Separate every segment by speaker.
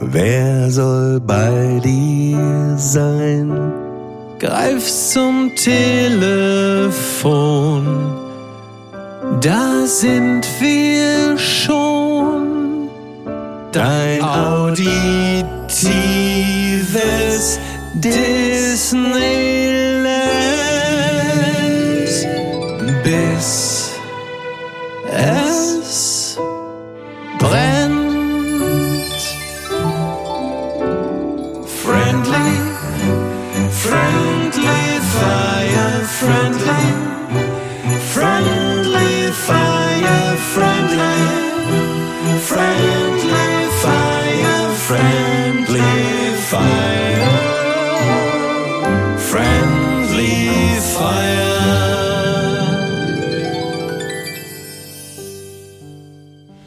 Speaker 1: Wer soll bei dir sein?
Speaker 2: Greif zum Telefon, da sind wir schon. Dein auditives Disneyland, bis es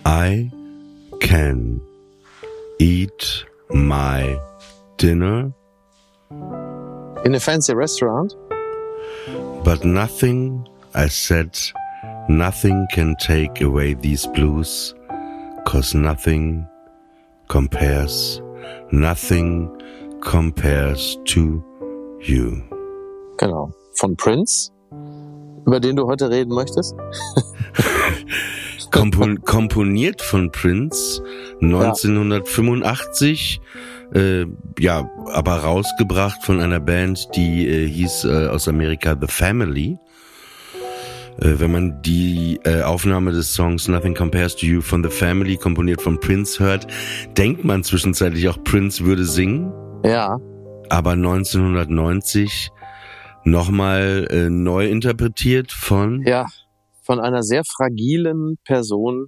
Speaker 1: I can eat my dinner,
Speaker 3: in a fancy restaurant.
Speaker 1: but nothing, I said, nothing can take away these blues, cause nothing compares, nothing compares to you.
Speaker 3: Genau. Von Prince, über den du heute reden möchtest.
Speaker 1: Kompon komponiert von Prince 1985, äh, ja, aber rausgebracht von einer Band, die äh, hieß äh, aus Amerika The Family. Äh, wenn man die äh, Aufnahme des Songs Nothing Compares to You von The Family, komponiert von Prince, hört, denkt man zwischenzeitlich auch Prince würde singen.
Speaker 3: Ja.
Speaker 1: Aber 1990 nochmal äh, neu interpretiert von
Speaker 3: Ja. Von einer sehr fragilen Person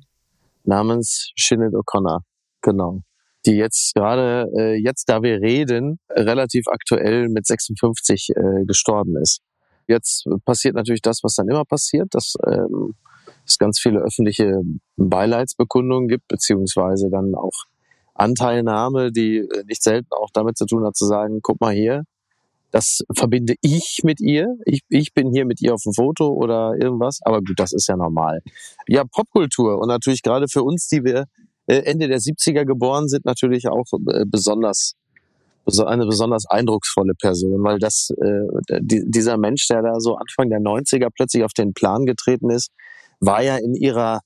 Speaker 3: namens Sinead O'Connor. Genau. Die jetzt gerade, äh, jetzt da wir reden, relativ aktuell mit 56 äh, gestorben ist. Jetzt passiert natürlich das, was dann immer passiert, dass ähm, es ganz viele öffentliche Beileidsbekundungen gibt, beziehungsweise dann auch Anteilnahme, die äh, nicht selten auch damit zu tun hat, zu sagen, guck mal hier, das verbinde ich mit ihr. Ich, ich bin hier mit ihr auf dem Foto oder irgendwas. Aber gut, das ist ja normal. Ja, Popkultur und natürlich gerade für uns, die wir äh, Ende der 70er geboren sind, natürlich auch äh, besonders so eine besonders eindrucksvolle Person, weil das äh, die, dieser Mensch, der da so Anfang der 90er plötzlich auf den Plan getreten ist, war ja in ihrer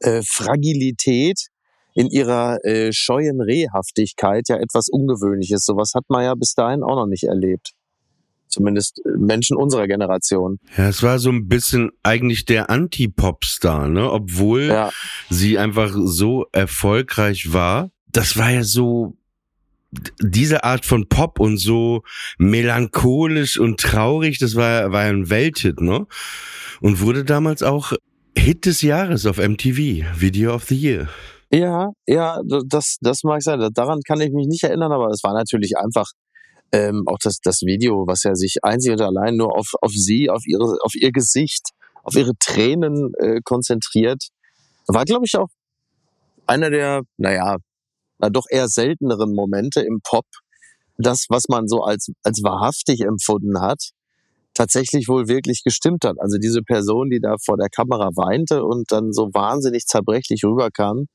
Speaker 3: äh, Fragilität, in ihrer äh, scheuen Rehhaftigkeit ja etwas Ungewöhnliches. Sowas hat man ja bis dahin auch noch nicht erlebt. Zumindest äh, Menschen unserer Generation.
Speaker 1: Ja, es war so ein bisschen eigentlich der Anti-Popstar, ne? Obwohl
Speaker 3: Ja,
Speaker 1: sie einfach so erfolgreich war. Das war ja so diese Art von Pop und so melancholisch und traurig, das war, war ja ein Welthit, ne? Und wurde damals auch Hit des Jahres auf MTV, Video of the Year.
Speaker 3: Ja, ja, das, das mag sein. Daran kann ich mich nicht erinnern, aber es war natürlich einfach ähm, auch das, das Video, was ja sich einzig und allein nur auf, auf sie, auf ihre, auf ihr Gesicht, auf ihre Tränen äh, konzentriert. War, glaube ich, auch einer der, naja, na doch eher selteneren Momente im Pop, das, was man so als, als wahrhaftig empfunden hat, tatsächlich wohl wirklich gestimmt hat. Also diese Person, die da vor der Kamera weinte und dann so wahnsinnig zerbrechlich rüberkam,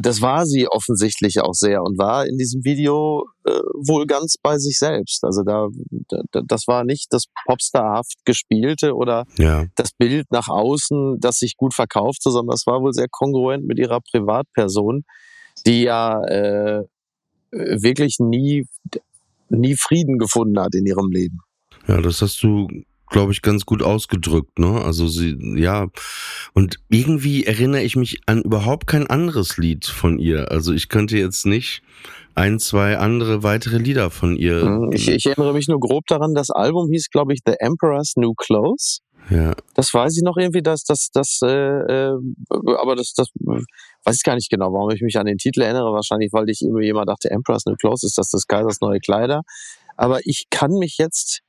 Speaker 3: das war sie offensichtlich auch sehr und war in diesem Video äh, wohl ganz bei sich selbst. Also da, da, das war nicht das Popstarhaft gespielte oder
Speaker 1: Ja.
Speaker 3: das Bild nach außen, das sich gut verkaufte, sondern das war wohl sehr kongruent mit ihrer Privatperson, die ja äh, wirklich nie, nie Frieden gefunden hat in ihrem Leben.
Speaker 1: Ja, das hast du, glaube ich, ganz gut ausgedrückt, ne? Also sie, ja. Und irgendwie erinnere ich mich an überhaupt kein anderes Lied von ihr. Also ich könnte jetzt nicht ein, zwei andere weitere Lieder von ihr.
Speaker 3: Mhm. Ich, ich erinnere mich nur grob daran, das Album hieß, glaube ich, The Emperor's New Clothes.
Speaker 1: Ja.
Speaker 3: Das weiß ich noch irgendwie, dass das, das, äh, äh, aber das, das weiß ich gar nicht genau, warum ich mich an den Titel erinnere. Wahrscheinlich, weil ich immer jemand dachte, Emperor's New Clothes ist das des Kaisers neue Kleider. Aber ich kann mich jetzt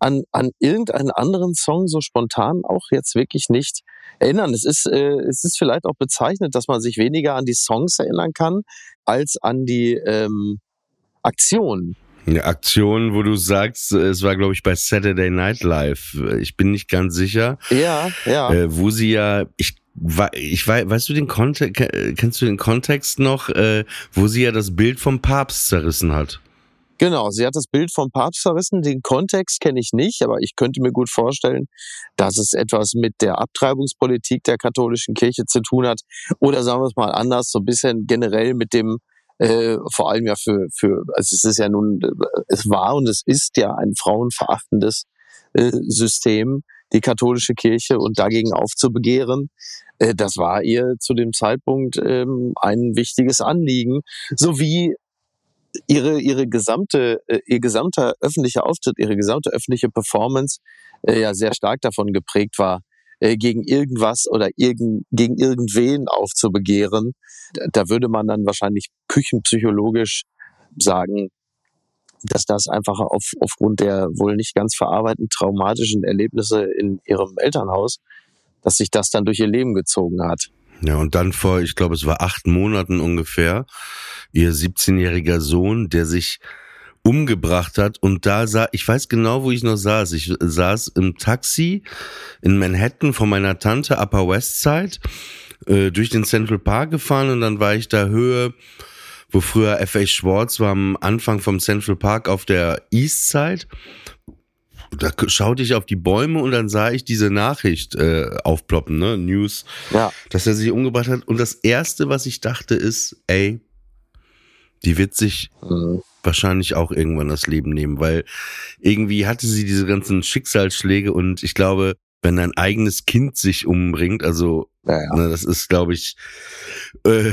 Speaker 3: an, an irgendeinen anderen Song so spontan auch jetzt wirklich nicht erinnern. Es ist, äh, es ist vielleicht auch bezeichnet, dass man sich weniger an die Songs erinnern kann, als an die ähm, Aktion.
Speaker 1: Eine Aktion, wo du sagst, es war, glaube ich, bei Saturday Night Live. Ich bin nicht ganz sicher.
Speaker 3: Ja, ja.
Speaker 1: Äh, wo sie ja, ich ich weiß, weißt du den Kontext, kennst du den Kontext noch, äh, wo sie ja das Bild vom Papst zerrissen hat?
Speaker 3: Genau, sie hat das Bild vom Papst zerrissen. Den Kontext kenne ich nicht, aber ich könnte mir gut vorstellen, dass es etwas mit der Abtreibungspolitik der katholischen Kirche zu tun hat. Oder sagen wir es mal anders, so ein bisschen generell mit dem äh, vor allem ja für, für, also es ist ja nun, es war und es ist ja ein frauenverachtendes äh, System, die katholische Kirche und dagegen aufzubegehren. Äh, das war ihr zu dem Zeitpunkt ähm, ein wichtiges Anliegen, sowie ihre ihre gesamte äh, ihr gesamter öffentlicher Auftritt, ihre gesamte öffentliche Performance äh, ja sehr stark davon geprägt war, äh, gegen irgendwas oder irgend, gegen irgendwen aufzubegehren. Da würde man dann wahrscheinlich küchenpsychologisch sagen, dass das einfach auf, aufgrund der wohl nicht ganz verarbeiteten traumatischen Erlebnisse in ihrem Elternhaus, dass sich das dann durch ihr Leben gezogen hat.
Speaker 1: Ja, und dann vor, ich glaube, es war acht Monaten ungefähr, ihr 17-jähriger Sohn, der sich umgebracht hat. Und da sah, ich weiß genau, wo ich noch saß. Ich saß im Taxi in Manhattan von meiner Tante Upper West Side äh, durch den Central Park gefahren und dann war ich da Höhe, wo früher F.A. Schwartz war am Anfang vom Central Park auf der East Side. Da schaute ich auf die Bäume und dann sah ich diese Nachricht äh, aufploppen, ne? News,
Speaker 3: Ja,
Speaker 1: dass er sich umgebracht hat. Und das erste, was ich dachte, ist, ey, die wird sich
Speaker 3: mhm.
Speaker 1: wahrscheinlich auch irgendwann das Leben nehmen, weil irgendwie hatte sie diese ganzen Schicksalsschläge und ich glaube, wenn ein eigenes Kind sich umbringt, also
Speaker 3: ja, ja.
Speaker 1: ne, das ist, glaube ich, äh,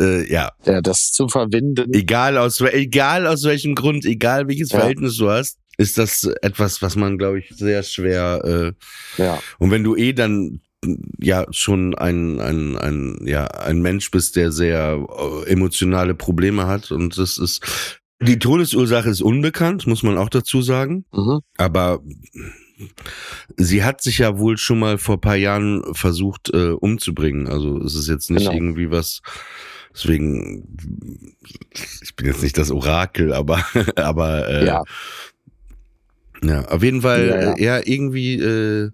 Speaker 1: äh, ja,
Speaker 3: ja, das zu verwinden.
Speaker 1: egal aus egal aus welchem Grund, egal welches
Speaker 3: Ja.
Speaker 1: Verhältnis du hast, ist das etwas, was man, glaube ich, sehr schwer äh,
Speaker 3: Ja,
Speaker 1: und wenn du eh dann ja schon ein, ein, ein, ja, ein Mensch bist, der sehr äh, emotionale Probleme hat und das ist die Todesursache ist unbekannt, muss man auch dazu sagen.
Speaker 3: mhm.
Speaker 1: Aber sie hat sich ja wohl schon mal vor paar Jahren versucht äh, umzubringen. Also es ist jetzt nicht
Speaker 3: Genau.
Speaker 1: irgendwie was. Deswegen, ich bin jetzt nicht das Orakel, aber aber äh,
Speaker 3: ja,
Speaker 1: ja, auf jeden Fall
Speaker 3: Ja, ja.
Speaker 1: eher irgendwie äh,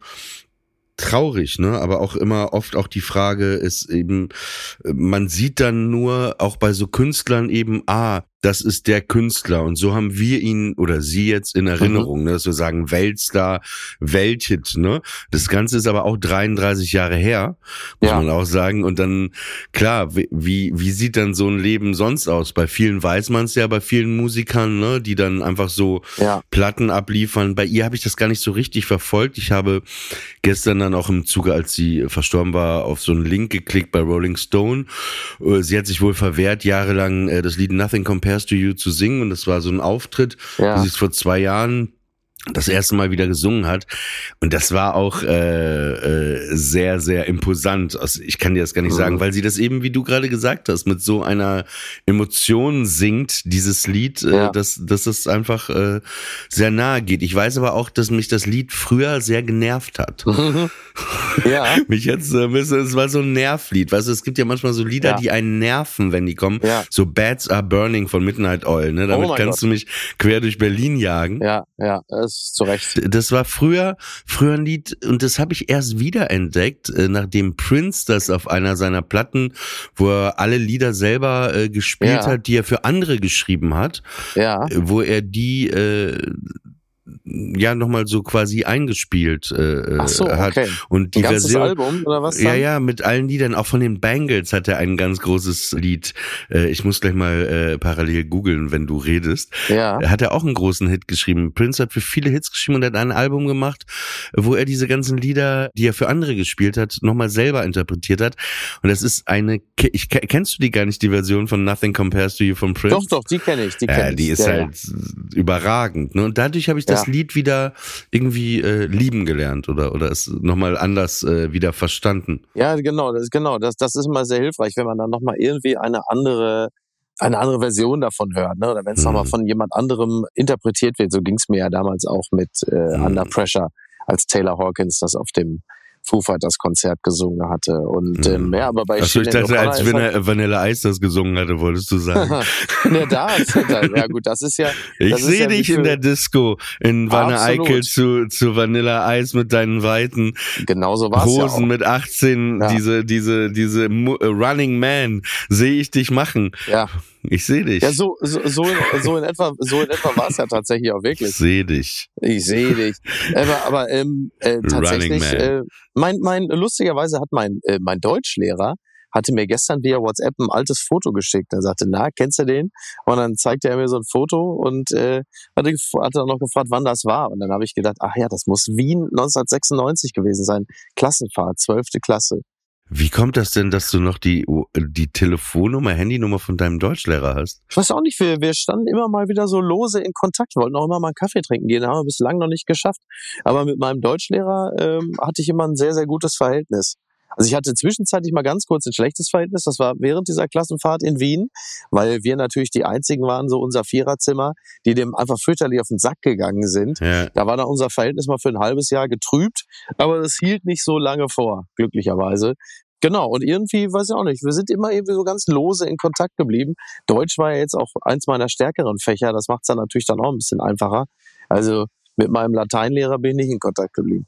Speaker 1: traurig, ne? Aber auch immer oft auch die Frage ist eben, äh, man sieht dann nur auch bei so Künstlern eben, ah, das ist der Künstler und so haben wir ihn oder sie jetzt in Erinnerung, ne? Dass wir sagen Weltstar, Welthit, ne? Das Ganze ist aber auch 33 Jahre her, muss
Speaker 3: Ja.
Speaker 1: man auch sagen. Und dann, klar, wie, wie wie sieht dann so ein Leben sonst aus? Bei vielen weiß man es ja, bei vielen Musikern, ne? Die dann einfach so
Speaker 3: ja,
Speaker 1: Platten abliefern. Bei ihr habe ich das gar nicht so richtig verfolgt. Ich habe gestern dann auch im Zuge, als sie verstorben war, auf so einen Link geklickt bei Rolling Stone. Äh, Sie hat sich wohl verwehrt, jahrelang äh, das Lied Nothing Compares to You zu singen. Und das war so ein Auftritt,
Speaker 3: ja.
Speaker 1: sie es vor zwei Jahren das erste Mal wieder gesungen hat. Und das war auch äh, äh, sehr, sehr imposant. Also ich kann dir das gar nicht
Speaker 3: Mhm.
Speaker 1: sagen, weil sie das eben, wie du gerade gesagt hast, mit so einer Emotion singt, dieses Lied, äh,
Speaker 3: Ja.
Speaker 1: dass, dass es einfach äh, sehr nahe geht. Ich weiß aber auch, dass mich das Lied früher sehr genervt hat.
Speaker 3: Mhm. ja,
Speaker 1: Mich jetzt äh, ein bisschen, es war so ein Nervlied. Weißt du, es gibt ja manchmal so Lieder,
Speaker 3: Ja.
Speaker 1: die einen nerven, wenn die kommen.
Speaker 3: Ja.
Speaker 1: So Bats Are Burning von Midnight Oil, ne? Damit
Speaker 3: Oh
Speaker 1: kannst du mich quer durch Berlin jagen.
Speaker 3: ja, ja, das zu Recht.
Speaker 1: Das war früher, früher ein Lied und das habe ich erst wiederentdeckt, äh, nachdem Prince das auf einer seiner Platten, wo er alle Lieder selber äh, gespielt
Speaker 3: Ja.
Speaker 1: hat, die er für andere geschrieben hat,
Speaker 3: Ja,
Speaker 1: äh, wo er die äh, ja nochmal so quasi eingespielt äh,
Speaker 3: ach so,
Speaker 1: hat.
Speaker 3: okay.
Speaker 1: Und die
Speaker 3: Ein ganzes
Speaker 1: Version,
Speaker 3: Album oder was?
Speaker 1: ja,
Speaker 3: dann?
Speaker 1: ja, mit allen Liedern, auch von den Bangles hat er ein ganz großes Lied. Äh, ich muss gleich mal äh, parallel googeln, wenn du redest.
Speaker 3: Ja,
Speaker 1: Er hat ja auch einen großen Hit geschrieben. Prince hat für viele Hits geschrieben und hat ein Album gemacht, wo er diese ganzen Lieder, die er für andere gespielt hat, nochmal selber interpretiert hat. Und das ist eine, ich, ke- kennst du die gar nicht, die Version von Nothing Compares to You von Prince?
Speaker 3: doch, doch, die kenne ich, die kenne
Speaker 1: Ja, die ist
Speaker 3: ja,
Speaker 1: halt überragend. Ne? Und dadurch habe ich das
Speaker 3: Ja.
Speaker 1: Lied wieder irgendwie äh, lieben gelernt oder oder es nochmal anders äh, wieder verstanden.
Speaker 3: Ja, genau, das genau, das das ist immer sehr hilfreich, wenn man dann noch mal irgendwie eine andere eine andere Version davon hört, ne? Oder wenn es
Speaker 1: Mhm.
Speaker 3: noch mal von jemand anderem interpretiert wird. So ging es mir ja damals auch mit äh,
Speaker 1: Mhm.
Speaker 3: Under Pressure, als Taylor Hawkins das auf dem Foo Fighters Konzert gesungen hatte. Und ähm, ja, aber bei
Speaker 1: Achso, ich dachte, als
Speaker 3: ist halt-
Speaker 1: Vanilla, Ice das gesungen hatte, wolltest du sagen.
Speaker 3: ne, da, ja gut, das ist ja,
Speaker 1: Ich sehe
Speaker 3: ja
Speaker 1: dich in der Disco in Wanne. Eickel zu, zu Vanilla Ice mit deinen weiten
Speaker 3: genauso war es ja
Speaker 1: Hosen
Speaker 3: auch.
Speaker 1: mit 18,
Speaker 3: Ja.
Speaker 1: diese, diese, diese äh, Running Man, sehe ich dich machen.
Speaker 3: Ja,
Speaker 1: Ich sehe dich.
Speaker 3: ja so, so, so, in, so in etwa, so in etwa war es ja tatsächlich auch
Speaker 1: ich
Speaker 3: wirklich.
Speaker 1: sehe dich.
Speaker 3: Ich sehe dich. Aber, aber ähm, äh, tatsächlich, äh, mein, mein, lustigerweise hat mein, äh, mein Deutschlehrer hatte mir gestern via WhatsApp ein altes Foto geschickt. Er sagte, na, kennst du den? Und dann zeigte er mir so ein Foto und äh, hatte, gef- hat dann noch gefragt, wann das war. Und dann habe ich gedacht, ach ja, das muss Wien 1996 gewesen sein. Klassenfahrt, zwölfte Klasse.
Speaker 1: Wie kommt das denn, dass du noch die, die Telefonnummer, Handynummer von deinem Deutschlehrer hast?
Speaker 3: Ich weiß auch nicht, wir, wir standen immer mal wieder so lose in Kontakt, wollten auch immer mal einen Kaffee trinken gehen, haben wir bislang noch nicht geschafft. Aber mit meinem Deutschlehrer ähm, hatte ich immer ein sehr, sehr gutes Verhältnis. Also ich hatte zwischenzeitlich mal ganz kurz ein schlechtes Verhältnis, das war während dieser Klassenfahrt in Wien, weil wir natürlich die einzigen waren, so unser Viererzimmer, die dem einfach fürchterlich auf den Sack gegangen sind.
Speaker 1: Ja.
Speaker 3: Da war dann unser Verhältnis mal für ein halbes Jahr getrübt, aber das hielt nicht so lange vor, glücklicherweise. Genau, und irgendwie, weiß ich auch nicht, wir sind immer irgendwie so ganz lose in Kontakt geblieben. Deutsch war ja jetzt auch eins meiner stärkeren Fächer, das macht es dann natürlich dann auch ein bisschen einfacher. Also mit meinem Lateinlehrer bin ich nicht in Kontakt geblieben.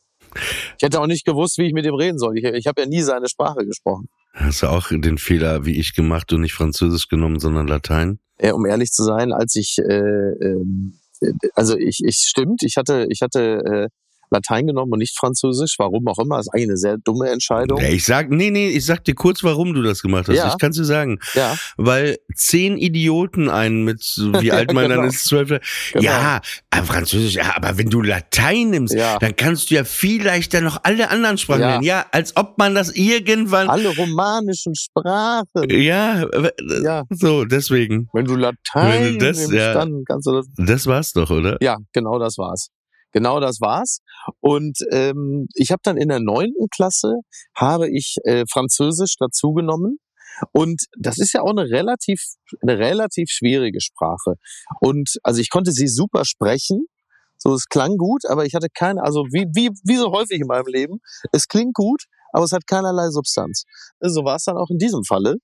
Speaker 3: Ich hätte auch nicht gewusst, wie ich mit ihm reden soll. Ich, ich habe ja nie seine Sprache gesprochen.
Speaker 1: Hast du auch den Fehler wie ich gemacht und nicht Französisch genommen, sondern Latein?
Speaker 3: Äh, um ehrlich zu sein, als ich, äh, ähm, äh, also ich, ich stimmt, ich hatte, ich hatte äh, Latein genommen und nicht Französisch, warum auch immer, ist eigentlich eine sehr dumme Entscheidung.
Speaker 1: Ich sag, nee, nee, ich sag dir kurz, warum du das gemacht hast.
Speaker 3: Ja.
Speaker 1: Ich kann dir sagen.
Speaker 3: Ja,
Speaker 1: Weil zehn Idioten einen mit, wie alt man dann
Speaker 3: genau.
Speaker 1: ist, zwölf.
Speaker 3: Genau.
Speaker 1: Ja, aber Französisch, ja, aber wenn du Latein nimmst,
Speaker 3: Ja.
Speaker 1: dann kannst du ja viel leichter noch alle anderen Sprachen
Speaker 3: Ja.
Speaker 1: lernen. Ja, als ob man das irgendwann,
Speaker 3: alle romanischen Sprachen.
Speaker 1: ja, äh,
Speaker 3: Ja.
Speaker 1: so, deswegen.
Speaker 3: Wenn du Latein
Speaker 1: Wenn du das-
Speaker 3: nimmst, dann kannst du das.
Speaker 1: Das war's doch, oder?
Speaker 3: Ja, genau das war's. Genau das war's. Und ähm, ich habe dann in der neunten Klasse habe ich äh, Französisch dazugenommen. Und das ist ja auch eine relativ, eine relativ schwierige Sprache. Und also ich konnte sie super sprechen. So, es klang gut, aber ich hatte keine, also wie, wie, wie so häufig in meinem Leben, es klingt gut, aber es hat keinerlei Substanz. So war es dann auch in diesem Falle.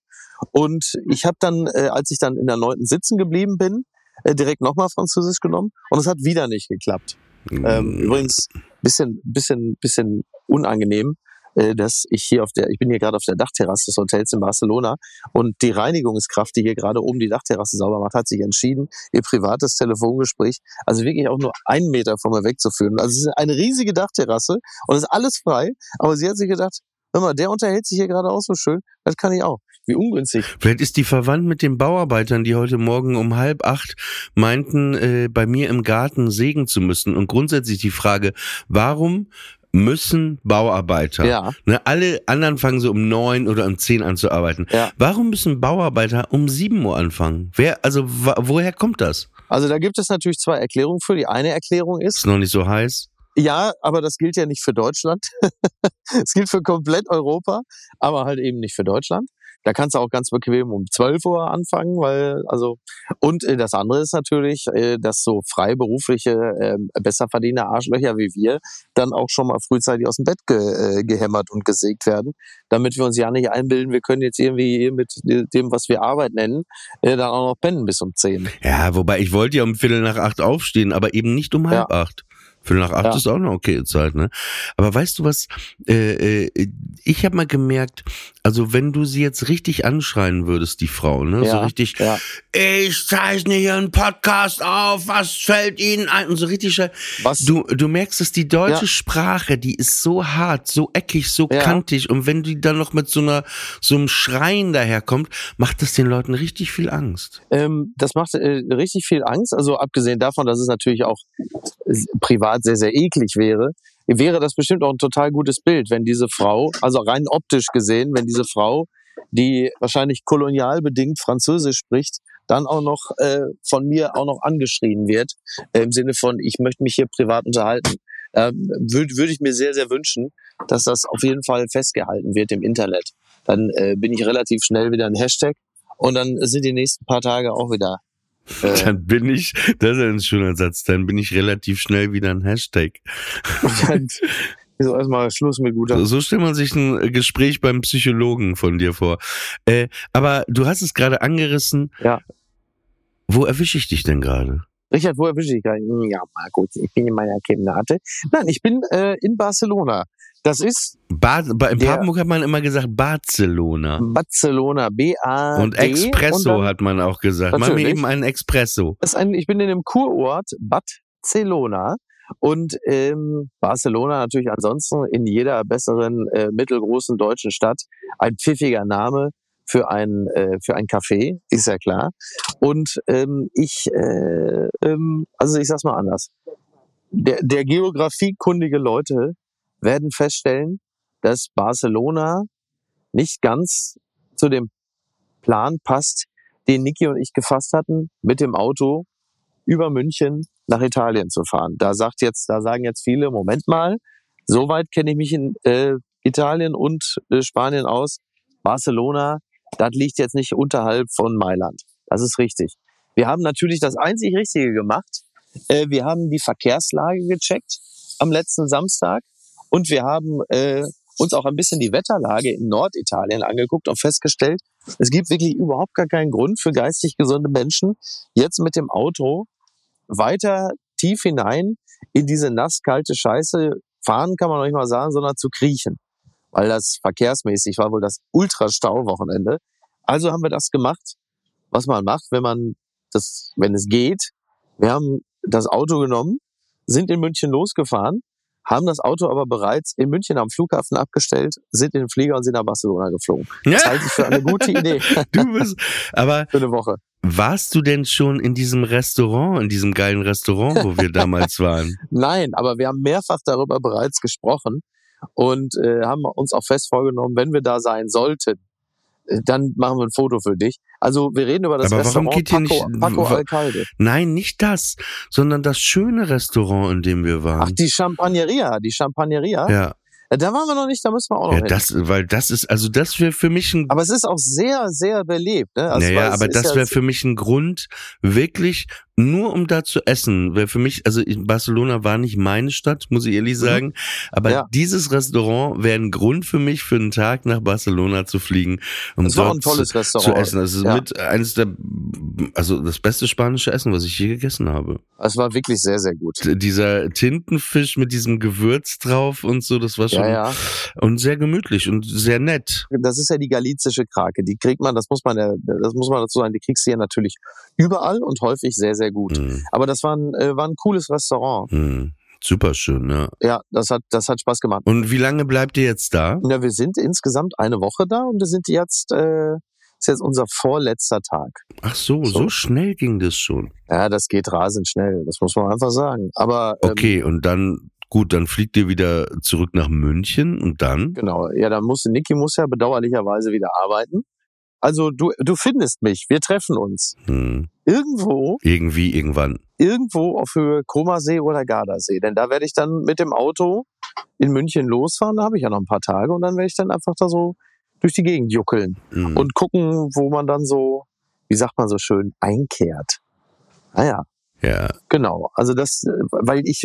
Speaker 3: Und ich habe dann, äh, als ich dann in der neunten sitzen geblieben bin, äh, direkt nochmal Französisch genommen und es hat wieder nicht geklappt. Ähm, übrigens bisschen, bisschen, bisschen unangenehm, äh, dass ich hier auf der, ich bin hier gerade auf der Dachterrasse des Hotels in Barcelona und die Reinigungskraft, die hier gerade oben die Dachterrasse sauber macht, hat sich entschieden, ihr privates Telefongespräch, also wirklich auch nur einen Meter von mir wegzuführen. Also es ist eine riesige Dachterrasse und es ist alles frei, aber sie hat sich gedacht, hör mal, der unterhält sich hier gerade auch so schön, das kann ich auch. Wie ungünstig.
Speaker 1: Vielleicht ist die verwandt mit den Bauarbeitern, die heute Morgen um halb acht meinten, äh, bei mir im Garten sägen zu müssen. Und grundsätzlich die Frage, warum müssen Bauarbeiter,
Speaker 3: Ja.
Speaker 1: ne, alle anderen fangen so um neun oder um zehn an zu arbeiten.
Speaker 3: Ja.
Speaker 1: Warum müssen Bauarbeiter um sieben Uhr anfangen? Wer, also woher kommt das?
Speaker 3: Also da gibt es natürlich zwei Erklärungen für. Die eine Erklärung ist,
Speaker 1: Ist noch nicht so heiß.
Speaker 3: Ja, aber das gilt ja nicht für Deutschland. Es gilt für komplett Europa, aber halt eben nicht für Deutschland. Da kannst du auch ganz bequem um 12 Uhr anfangen, weil, also, und äh, das andere ist natürlich, äh, dass so freiberufliche, äh, besserverdiener Arschlöcher wie wir dann auch schon mal frühzeitig aus dem Bett ge, äh, gehämmert und gesägt werden, damit wir uns ja nicht einbilden, wir können jetzt irgendwie hier mit dem, was wir Arbeit nennen, äh, dann auch noch pennen bis um 10.
Speaker 1: Ja, wobei ich wollte ja um Viertel nach acht aufstehen, aber eben nicht um halb acht. Viertel nach acht
Speaker 3: Ja.
Speaker 1: ist auch eine okay Zeit, ne? Aber weißt du was? Äh, äh, ich habe mal gemerkt, also wenn du sie jetzt richtig anschreien würdest, die Frau, ne? So
Speaker 3: Ja,
Speaker 1: richtig,
Speaker 3: ja.
Speaker 1: ich zeichne hier einen Podcast auf, was fällt Ihnen ein? Und so richtig.
Speaker 3: Was,
Speaker 1: Du, du merkst, dass die deutsche
Speaker 3: Ja.
Speaker 1: Sprache, die ist so hart, so eckig, so kantig. Und wenn die dann noch mit so einer, so einem Schreien daherkommt, macht das den Leuten richtig viel Angst.
Speaker 3: Ähm, das macht äh, richtig viel Angst. Also abgesehen davon, dass es natürlich auch privat sehr, sehr eklig wäre, wäre das bestimmt auch ein total gutes Bild, wenn diese Frau, also rein optisch gesehen, wenn diese Frau, die wahrscheinlich kolonialbedingt Französisch spricht, dann auch noch äh, von mir auch noch angeschrien wird, äh, im Sinne von, ich möchte mich hier privat unterhalten, äh, würde würd ich mir sehr, sehr wünschen, dass das auf jeden Fall festgehalten wird im Internet. Dann äh, bin ich relativ schnell wieder ein Hashtag und dann sind die nächsten paar Tage auch wieder. Äh,
Speaker 1: Dann bin ich, das ist ein schöner Satz, dann bin ich relativ schnell wieder ein Hashtag.
Speaker 3: ist erstmal Schluss mit guter.
Speaker 1: So, so stellt man sich ein Gespräch beim Psychologen von dir vor. Äh, aber du hast es gerade angerissen.
Speaker 3: Ja.
Speaker 1: Wo erwische ich dich denn gerade?
Speaker 3: Richard, wo erwische ich dich? Ja, mal gut, ich bin in meiner Kemnate. Nein, ich bin äh, in Barcelona. Das ist
Speaker 1: Bad, bei, in
Speaker 3: Der-
Speaker 1: Papenburg hat man immer gesagt Barcelona.
Speaker 3: Barcelona, B-A.
Speaker 1: Und Espresso hat man auch gesagt. Mach mir eben einen Espresso.
Speaker 3: Das ist ein, ich bin in dem Kurort Barcelona und ähm, Barcelona natürlich ansonsten in jeder besseren äh, mittelgroßen deutschen Stadt ein pfiffiger Name für ein äh, für ein Café ist ja klar und ähm, ich äh, ähm, also ich sag's mal anders der, der geografiekundige Leute werden feststellen dass Barcelona nicht ganz zu dem Plan passt den Niki und ich gefasst hatten mit dem Auto über München nach Italien zu fahren. Da sagt jetzt, da sagen jetzt viele, Moment mal, so weit kenne ich mich in äh, Italien und äh, Spanien aus. Barcelona, das liegt jetzt nicht unterhalb von Mailand. Das ist richtig. Wir haben natürlich das einzig Richtige gemacht. Äh, wir haben die Verkehrslage gecheckt am letzten Samstag und wir haben äh, uns auch ein bisschen die Wetterlage in Norditalien angeguckt und festgestellt, es gibt wirklich überhaupt gar keinen Grund für geistig gesunde Menschen, jetzt mit dem Auto weiter tief hinein in diese nasskalte Scheiße fahren, kann man noch nicht mal sagen, sondern zu kriechen. Weil das verkehrsmäßig war wohl das Ultra-Stau-Wochenende. Also haben wir das gemacht, was man macht, wenn man das, wenn es geht. Wir haben das Auto genommen, sind in München losgefahren, haben das Auto aber bereits in München am Flughafen abgestellt, sind in den Flieger und sind nach Barcelona geflogen. Das halte ich für eine gute Idee
Speaker 1: Du bist, aber
Speaker 3: für eine Woche.
Speaker 1: warst du denn schon in diesem Restaurant, in diesem geilen Restaurant, wo wir damals waren?
Speaker 3: Nein, aber wir haben mehrfach darüber bereits gesprochen und äh, haben uns auch fest vorgenommen, wenn wir da sein sollten, dann machen wir ein Foto für dich. Also wir reden über das
Speaker 1: Aber warum
Speaker 3: Restaurant
Speaker 1: geht ihr
Speaker 3: Paco,
Speaker 1: nicht-
Speaker 3: Paco Alcalde.
Speaker 1: Nein, nicht das, sondern das schöne Restaurant, in dem wir
Speaker 3: Ach,
Speaker 1: waren.
Speaker 3: die Champagneria, die Champagneria.
Speaker 1: ja,
Speaker 3: Äh, Da waren wir noch nicht, da müssen wir auch noch
Speaker 1: ja,
Speaker 3: hin.
Speaker 1: das, weil das ist, also das wäre für mich ein
Speaker 3: aber es ist auch sehr, sehr belebt. Ne? Also,
Speaker 1: naja, aber das
Speaker 3: ja-
Speaker 1: wäre für mich ein Grund, wirklich nur um da zu essen. Wäre für mich, also Barcelona war nicht meine Stadt, muss ich ehrlich sagen. Aber
Speaker 3: Mhm. Ja.
Speaker 1: dieses Restaurant wäre ein Grund für mich, für einen Tag nach Barcelona zu fliegen, um
Speaker 3: Es war ein tolles
Speaker 1: zu,
Speaker 3: Restaurant.
Speaker 1: zu essen. Das ist
Speaker 3: Ja.
Speaker 1: mit eines der, also das beste spanische Essen, was ich je gegessen habe.
Speaker 3: Es war wirklich sehr, sehr gut.
Speaker 1: Dieser Tintenfisch mit diesem Gewürz drauf und so, das war
Speaker 3: Ja, ja.
Speaker 1: und sehr gemütlich und sehr nett.
Speaker 3: Das ist ja die galizische Krake. Die kriegt man, das muss man, ja- das muss man dazu sagen, die kriegst du ja natürlich überall und häufig sehr, sehr gut.
Speaker 1: Hm,
Speaker 3: Aber das war ein, äh, war ein cooles Restaurant.
Speaker 1: hm. Super schön, ja.
Speaker 3: Ja, das hat, das hat Spaß gemacht.
Speaker 1: Und wie lange bleibt ihr jetzt da?
Speaker 3: Ja, wir sind insgesamt eine Woche da und wir sind jetzt, äh, ist jetzt unser vorletzter Tag.
Speaker 1: Ach so, so,
Speaker 3: So.
Speaker 1: schnell ging das schon.
Speaker 3: Ja, das geht rasend schnell, das muss man einfach sagen. Aber ähm,
Speaker 1: Okay, und dann, gut, dann fliegt ihr wieder zurück nach München und dann?
Speaker 3: genau, ja, dann muss Niki muss ja bedauerlicherweise wieder arbeiten. Also du, du findest mich, wir treffen uns
Speaker 1: Hm,
Speaker 3: irgendwo,
Speaker 1: irgendwie, irgendwann.
Speaker 3: irgendwo auf Höhe Komasee oder Gardasee. Denn da werde ich dann mit dem Auto in München losfahren. Da habe ich ja noch ein paar Tage und dann werde ich dann einfach da so durch die Gegend juckeln.
Speaker 1: Hm.
Speaker 3: und gucken, wo man dann so, wie sagt man so schön, einkehrt. Naja,
Speaker 1: ja,
Speaker 3: genau. Also das, weil ich,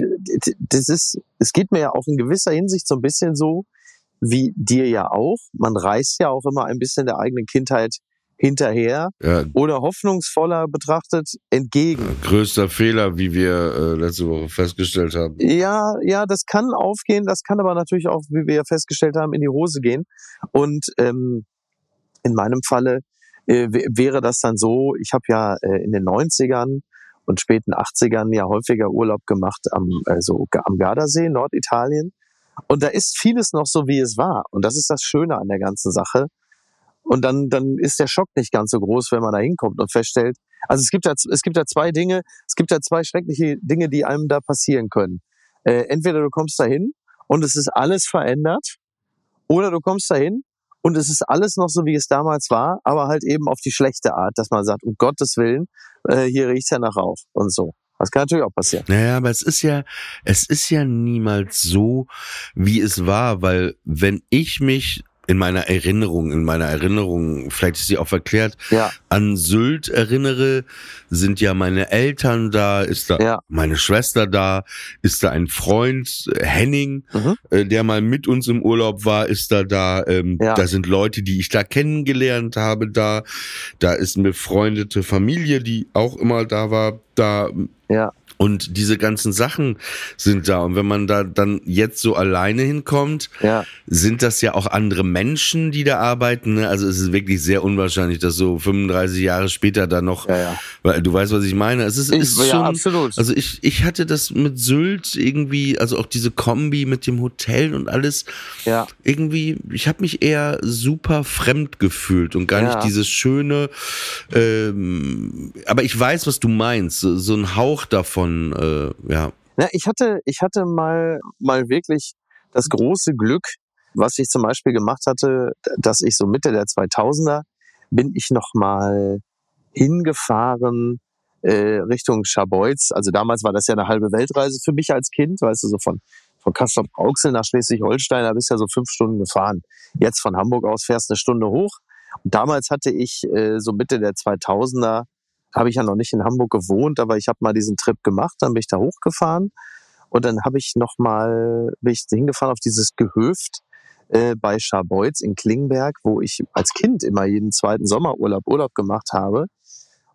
Speaker 3: das ist, es geht mir ja auch in gewisser Hinsicht so ein bisschen so, wie dir ja auch. Man reist ja auch immer ein bisschen der eigenen Kindheit hinterher
Speaker 1: ja,
Speaker 3: oder hoffnungsvoller betrachtet entgegen.
Speaker 1: größter Fehler, wie wir äh, letzte Woche festgestellt haben.
Speaker 3: Ja, ja, das kann aufgehen, das kann aber natürlich auch, wie wir ja festgestellt haben, in die Hose gehen. Und ähm, in meinem Falle äh, wäre das dann so, ich habe ja äh, in den 90ern und späten 80ern ja häufiger Urlaub gemacht am, also, am Gardasee, Norditalien. Und da ist vieles noch so, wie es war. Und das ist das Schöne an der ganzen Sache. Und dann, dann ist der Schock nicht ganz so groß, wenn man da hinkommt und feststellt, also es gibt ja, es gibt ja zwei Dinge, es gibt ja zwei schreckliche Dinge, die einem da passieren können. Äh, entweder du kommst dahin und es ist alles verändert, oder du kommst dahin Und es ist alles noch so, wie es damals war, aber halt eben auf die schlechte Art, dass man sagt, um Gottes Willen, äh, hier riecht's ja nach Rauch und so. Das kann natürlich auch passieren.
Speaker 1: Naja, aber es ist ja, es ist ja niemals so, wie es war, weil wenn ich mich in meiner Erinnerung, in meiner Erinnerung, vielleicht ist sie auch verklärt,
Speaker 3: Ja,
Speaker 1: an Sylt erinnere, sind ja meine Eltern da, ist da
Speaker 3: Ja.
Speaker 1: meine Schwester da, ist da ein Freund, Henning,
Speaker 3: Mhm.
Speaker 1: äh, der mal mit uns im Urlaub war, ist da da. Ähm,
Speaker 3: Ja.
Speaker 1: Da sind Leute, die ich da kennengelernt habe, da. Da ist eine befreundete Familie, die auch immer da war, da.
Speaker 3: ja,
Speaker 1: Und diese ganzen Sachen sind da. Und wenn man da dann jetzt so alleine hinkommt,
Speaker 3: ja,
Speaker 1: sind das ja auch andere Menschen, die da arbeiten. Ne? Also es ist wirklich sehr unwahrscheinlich, dass so 35 Jahre später da noch,
Speaker 3: ja, ja.
Speaker 1: weil du weißt, was ich meine. Es ist,
Speaker 3: Ich,
Speaker 1: ist
Speaker 3: ja,
Speaker 1: schon,
Speaker 3: absolut.
Speaker 1: also ich, ich hatte das mit Sylt irgendwie, also auch diese Kombi mit dem Hotel und alles,
Speaker 3: ja,
Speaker 1: irgendwie, ich habe mich eher super fremd gefühlt und gar
Speaker 3: Ja.
Speaker 1: nicht dieses schöne, ähm, aber ich weiß, was du meinst, so, so ein Hauch davon, äh, ja.
Speaker 3: Na, ich hatte, ich hatte mal, mal wirklich das große Glück, was ich zum Beispiel gemacht hatte, dass ich so Mitte der 2000er bin ich noch mal hingefahren äh, Richtung Scharbeutz. Also damals war das ja eine halbe Weltreise für mich als Kind, weißt du, so von von Kastrop-Rauxel nach Schleswig-Holstein, da bist du ja so fünf Stunden gefahren. Jetzt von Hamburg aus fährst du eine Stunde hoch. Und damals hatte ich äh, so Mitte der 2000er habe ich ja noch nicht in Hamburg gewohnt, aber ich habe mal diesen Trip gemacht, dann bin ich da hochgefahren und dann habe ich noch mal bin ich hingefahren auf dieses Gehöft äh, bei Scharbeutz in Klingberg, wo ich als Kind immer jeden zweiten Sommerurlaub Urlaub gemacht habe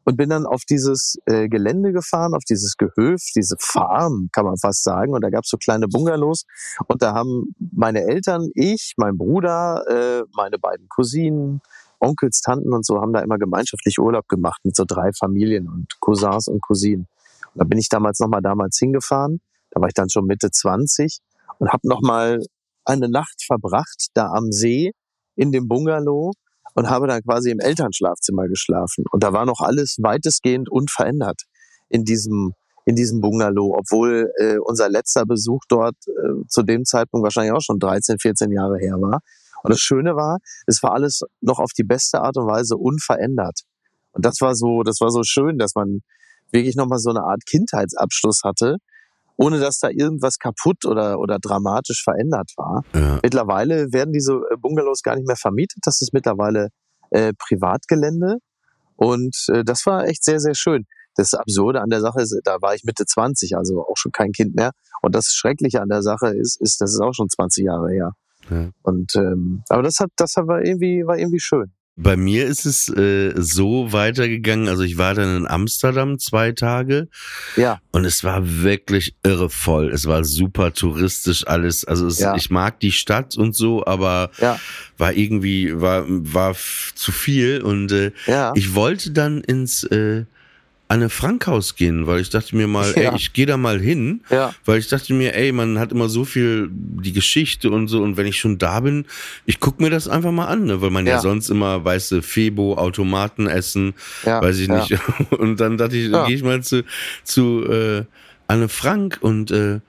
Speaker 3: und bin dann auf dieses äh, Gelände gefahren, auf dieses Gehöft, diese Farm, kann man fast sagen. Und da gab's so kleine Bungalows. Und da haben meine Eltern, ich, mein Bruder, äh, meine beiden Cousinen, Onkels, Tanten und so haben da immer gemeinschaftlich Urlaub gemacht mit so drei Familien und Cousins und Cousinen. Und da bin ich damals nochmal damals hingefahren. Da war ich dann schon Mitte 20 und habe nochmal eine Nacht verbracht da am See in dem Bungalow und habe dann quasi im Elternschlafzimmer geschlafen. Und da war noch alles weitestgehend unverändert in diesem in diesem Bungalow, obwohl äh, unser letzter Besuch dort äh, zu dem Zeitpunkt wahrscheinlich auch schon 13, 14 Jahre her war. Und das Schöne war, es war alles noch auf die beste Art und Weise unverändert. Und das war so, das war so schön, dass man wirklich nochmal so eine Art Kindheitsabschluss hatte, ohne dass da irgendwas kaputt oder, oder dramatisch verändert war.
Speaker 1: ja.
Speaker 3: Mittlerweile werden diese äh, Bungalows gar nicht mehr vermietet. Das ist mittlerweile äh, Privatgelände. Und äh, das war echt sehr, sehr schön. Das Absurde an der Sache ist, da war ich Mitte 20, also auch schon kein Kind mehr. Und das Schreckliche an der Sache ist, ist, das ist auch schon 20 Jahre her.
Speaker 1: Ja.
Speaker 3: Und ähm, aber das hat, das war irgendwie, war irgendwie schön.
Speaker 1: Bei mir ist es äh, so weitergegangen, also ich war dann in Amsterdam zwei Tage
Speaker 3: Ja,
Speaker 1: und es war wirklich irre voll. Es war super touristisch alles. Also es,
Speaker 3: Ja.
Speaker 1: ich mag die Stadt und so, aber
Speaker 3: ja,
Speaker 1: war irgendwie, war, war zu viel und äh,
Speaker 3: ja.
Speaker 1: ich wollte dann ins äh, Anne Frank Haus gehen, weil ich dachte mir mal,
Speaker 3: Ja.
Speaker 1: ey, ich gehe da mal hin,
Speaker 3: ja,
Speaker 1: weil ich dachte mir, ey, man hat immer so viel die Geschichte und so und wenn ich schon da bin, ich guck mir das einfach mal an, ne? weil man ja,
Speaker 3: Ja.
Speaker 1: sonst immer, weißt du, Febo, Automaten essen, weiß ich nicht. Und dann dachte ich,
Speaker 3: Ja.
Speaker 1: gehe ich mal zu, zu äh, Anne Frank und äh,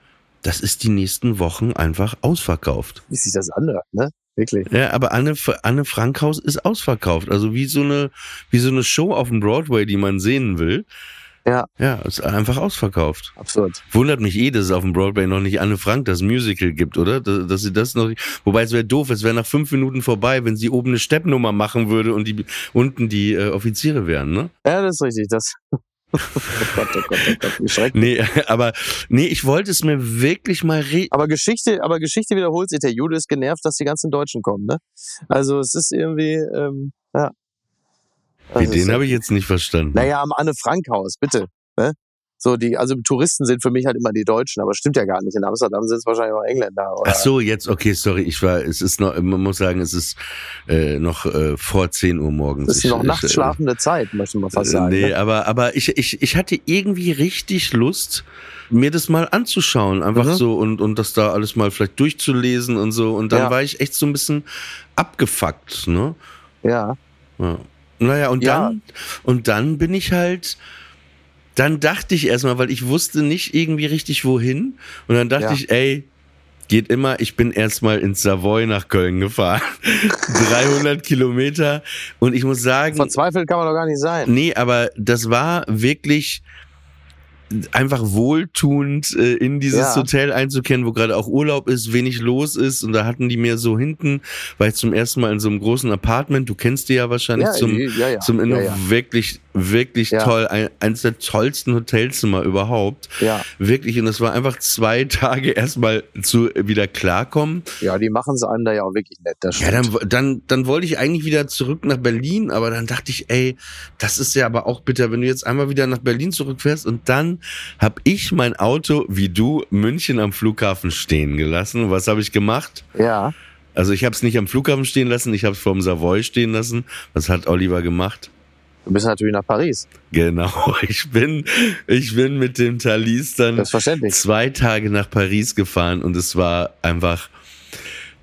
Speaker 1: das ist die nächsten Wochen einfach ausverkauft.
Speaker 3: Wie sich das anhört, ne? Wirklich.
Speaker 1: Ja, aber Anne, Anne Frankhaus ist ausverkauft. Also wie so eine, wie so eine Show auf dem Broadway, die man sehen will.
Speaker 3: Ja.
Speaker 1: Ja, ist einfach ausverkauft.
Speaker 3: Absurd.
Speaker 1: Wundert mich eh, dass es auf dem Broadway noch nicht Anne Frank das Musical gibt, oder? Dass, dass sie das noch nicht, wobei es wäre doof, es wäre nach fünf Minuten vorbei, wenn sie oben eine Steppnummer machen würde und die unten die äh, Offiziere wären, ne?
Speaker 3: Ja, das ist richtig. Das. Oh Gott, oh Gott, oh Gott, wie schrecklich.
Speaker 1: Nee, aber nee, ich wollte es mir wirklich mal re
Speaker 3: Aber Geschichte, aber Geschichte wiederholt sich. Der Jude ist genervt, dass die ganzen Deutschen kommen, ne? Also es ist irgendwie, ähm, ja. Ist
Speaker 1: den habe ich jetzt nicht verstanden.
Speaker 3: Naja, am Anne-Frank-Haus, bitte. So, die, also Touristen sind für mich halt immer die Deutschen, aber stimmt ja gar nicht. In Amsterdam sind es wahrscheinlich auch Engländer. Oder?
Speaker 1: Ach so, jetzt, okay, sorry, ich war, es ist noch, man muss sagen, es ist äh, noch äh, vor 10 Uhr morgens.
Speaker 3: Das ist
Speaker 1: Ich-
Speaker 3: noch nachts
Speaker 1: äh,
Speaker 3: schlafende Zeit, möchte man fast sagen.
Speaker 1: Nee,
Speaker 3: ne?
Speaker 1: aber, aber ich, ich, ich hatte irgendwie richtig Lust, mir das mal anzuschauen. Einfach
Speaker 3: Mhm.
Speaker 1: so und, und das da alles mal vielleicht durchzulesen und so. Und dann
Speaker 3: Ja.
Speaker 1: war ich echt so ein bisschen abgefuckt, ne?
Speaker 3: Ja,
Speaker 1: Ja. Naja, und
Speaker 3: Ja.
Speaker 1: dann, und dann bin ich halt, dann dachte ich erstmal, weil ich wusste nicht irgendwie richtig wohin. Und dann dachte
Speaker 3: Ja.
Speaker 1: ich, ey, geht immer, ich bin erstmal ins Savoy nach Köln gefahren. 300 Kilometer. Und ich muss sagen.
Speaker 3: Verzweifelt kann man doch gar nicht sein.
Speaker 1: Nee, aber das war wirklich einfach wohltuend äh, in dieses
Speaker 3: Ja.
Speaker 1: Hotel einzukehren, wo gerade auch Urlaub ist, wenig los ist und da hatten die mir so hinten, war ich zum ersten Mal in so einem großen Apartment, du kennst die ja wahrscheinlich
Speaker 3: Ja,
Speaker 1: zum,
Speaker 3: ja, ja.
Speaker 1: zum Inno wirklich, wirklich toll, ein, eines der tollsten Hotelzimmer überhaupt.
Speaker 3: Ja.
Speaker 1: Wirklich und es war einfach zwei Tage erstmal zu wieder klarkommen.
Speaker 3: Ja, die machen es einem da ja auch wirklich nett. Das
Speaker 1: Ja, dann, dann, dann wollte ich eigentlich wieder zurück nach Berlin, aber dann dachte ich, ey, das ist ja aber auch bitter, wenn du jetzt einmal wieder nach Berlin zurückfährst und dann hab ich mein Auto, wie du, München am Flughafen stehen gelassen. Was habe ich gemacht?
Speaker 3: ja.
Speaker 1: Also ich habe es nicht am Flughafen stehen lassen, ich habe es vorm Savoy stehen lassen. Was hat Oliver gemacht?
Speaker 3: Du bist natürlich nach Paris.
Speaker 1: Genau, ich bin, ich bin mit dem Thalys dann zwei Tage nach Paris gefahren und es war einfach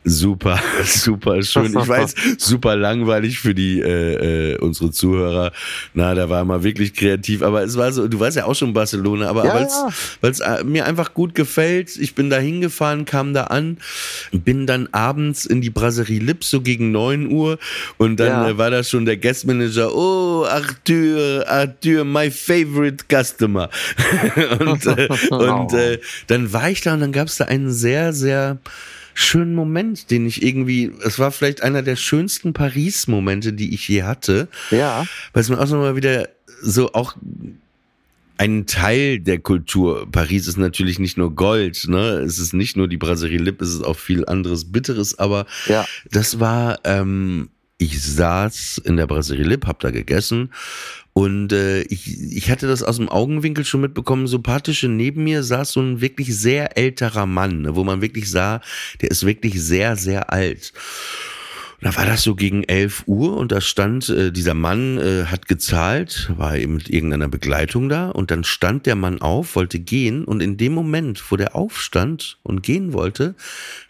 Speaker 1: super, super schön. Ich weiß, super langweilig für die äh, äh, unsere Zuhörer. Na, da war mal wirklich kreativ, aber es war so, du warst ja auch schon Barcelona, aber
Speaker 3: Ja,
Speaker 1: weil's
Speaker 3: ja.
Speaker 1: weil's äh, mir einfach gut gefällt. Ich bin da hingefahren, kam da an, bin dann abends in die Brasserie Lips so gegen neun Uhr und dann
Speaker 3: Ja.
Speaker 1: äh, war da schon der Guestmanager, oh, Arthur, Arthur, my favorite customer. und äh, und äh, dann war ich da und dann gab es da einen sehr, sehr schönen Moment, den ich irgendwie, es war vielleicht einer der schönsten Paris-Momente, die ich je hatte,
Speaker 3: Ja.
Speaker 1: weil es mir auch nochmal wieder so auch ein Teil der Kultur. Paris ist natürlich nicht nur Gold, ne? Es ist nicht nur die Brasserie Lip, es ist auch viel anderes Bitteres, aber
Speaker 3: Ja.
Speaker 1: das war, ähm, ich saß in der Brasserie Lip, hab da gegessen und äh, ich, ich hatte das aus dem Augenwinkel schon mitbekommen. Sympathische neben mir saß so ein wirklich sehr älterer Mann, ne, wo man wirklich sah, der ist wirklich sehr, sehr alt. Da war das so gegen 11 Uhr und da stand, äh, dieser Mann äh, hat gezahlt, war eben mit irgendeiner Begleitung da und dann stand der Mann auf, wollte gehen und in dem Moment, wo der aufstand und gehen wollte,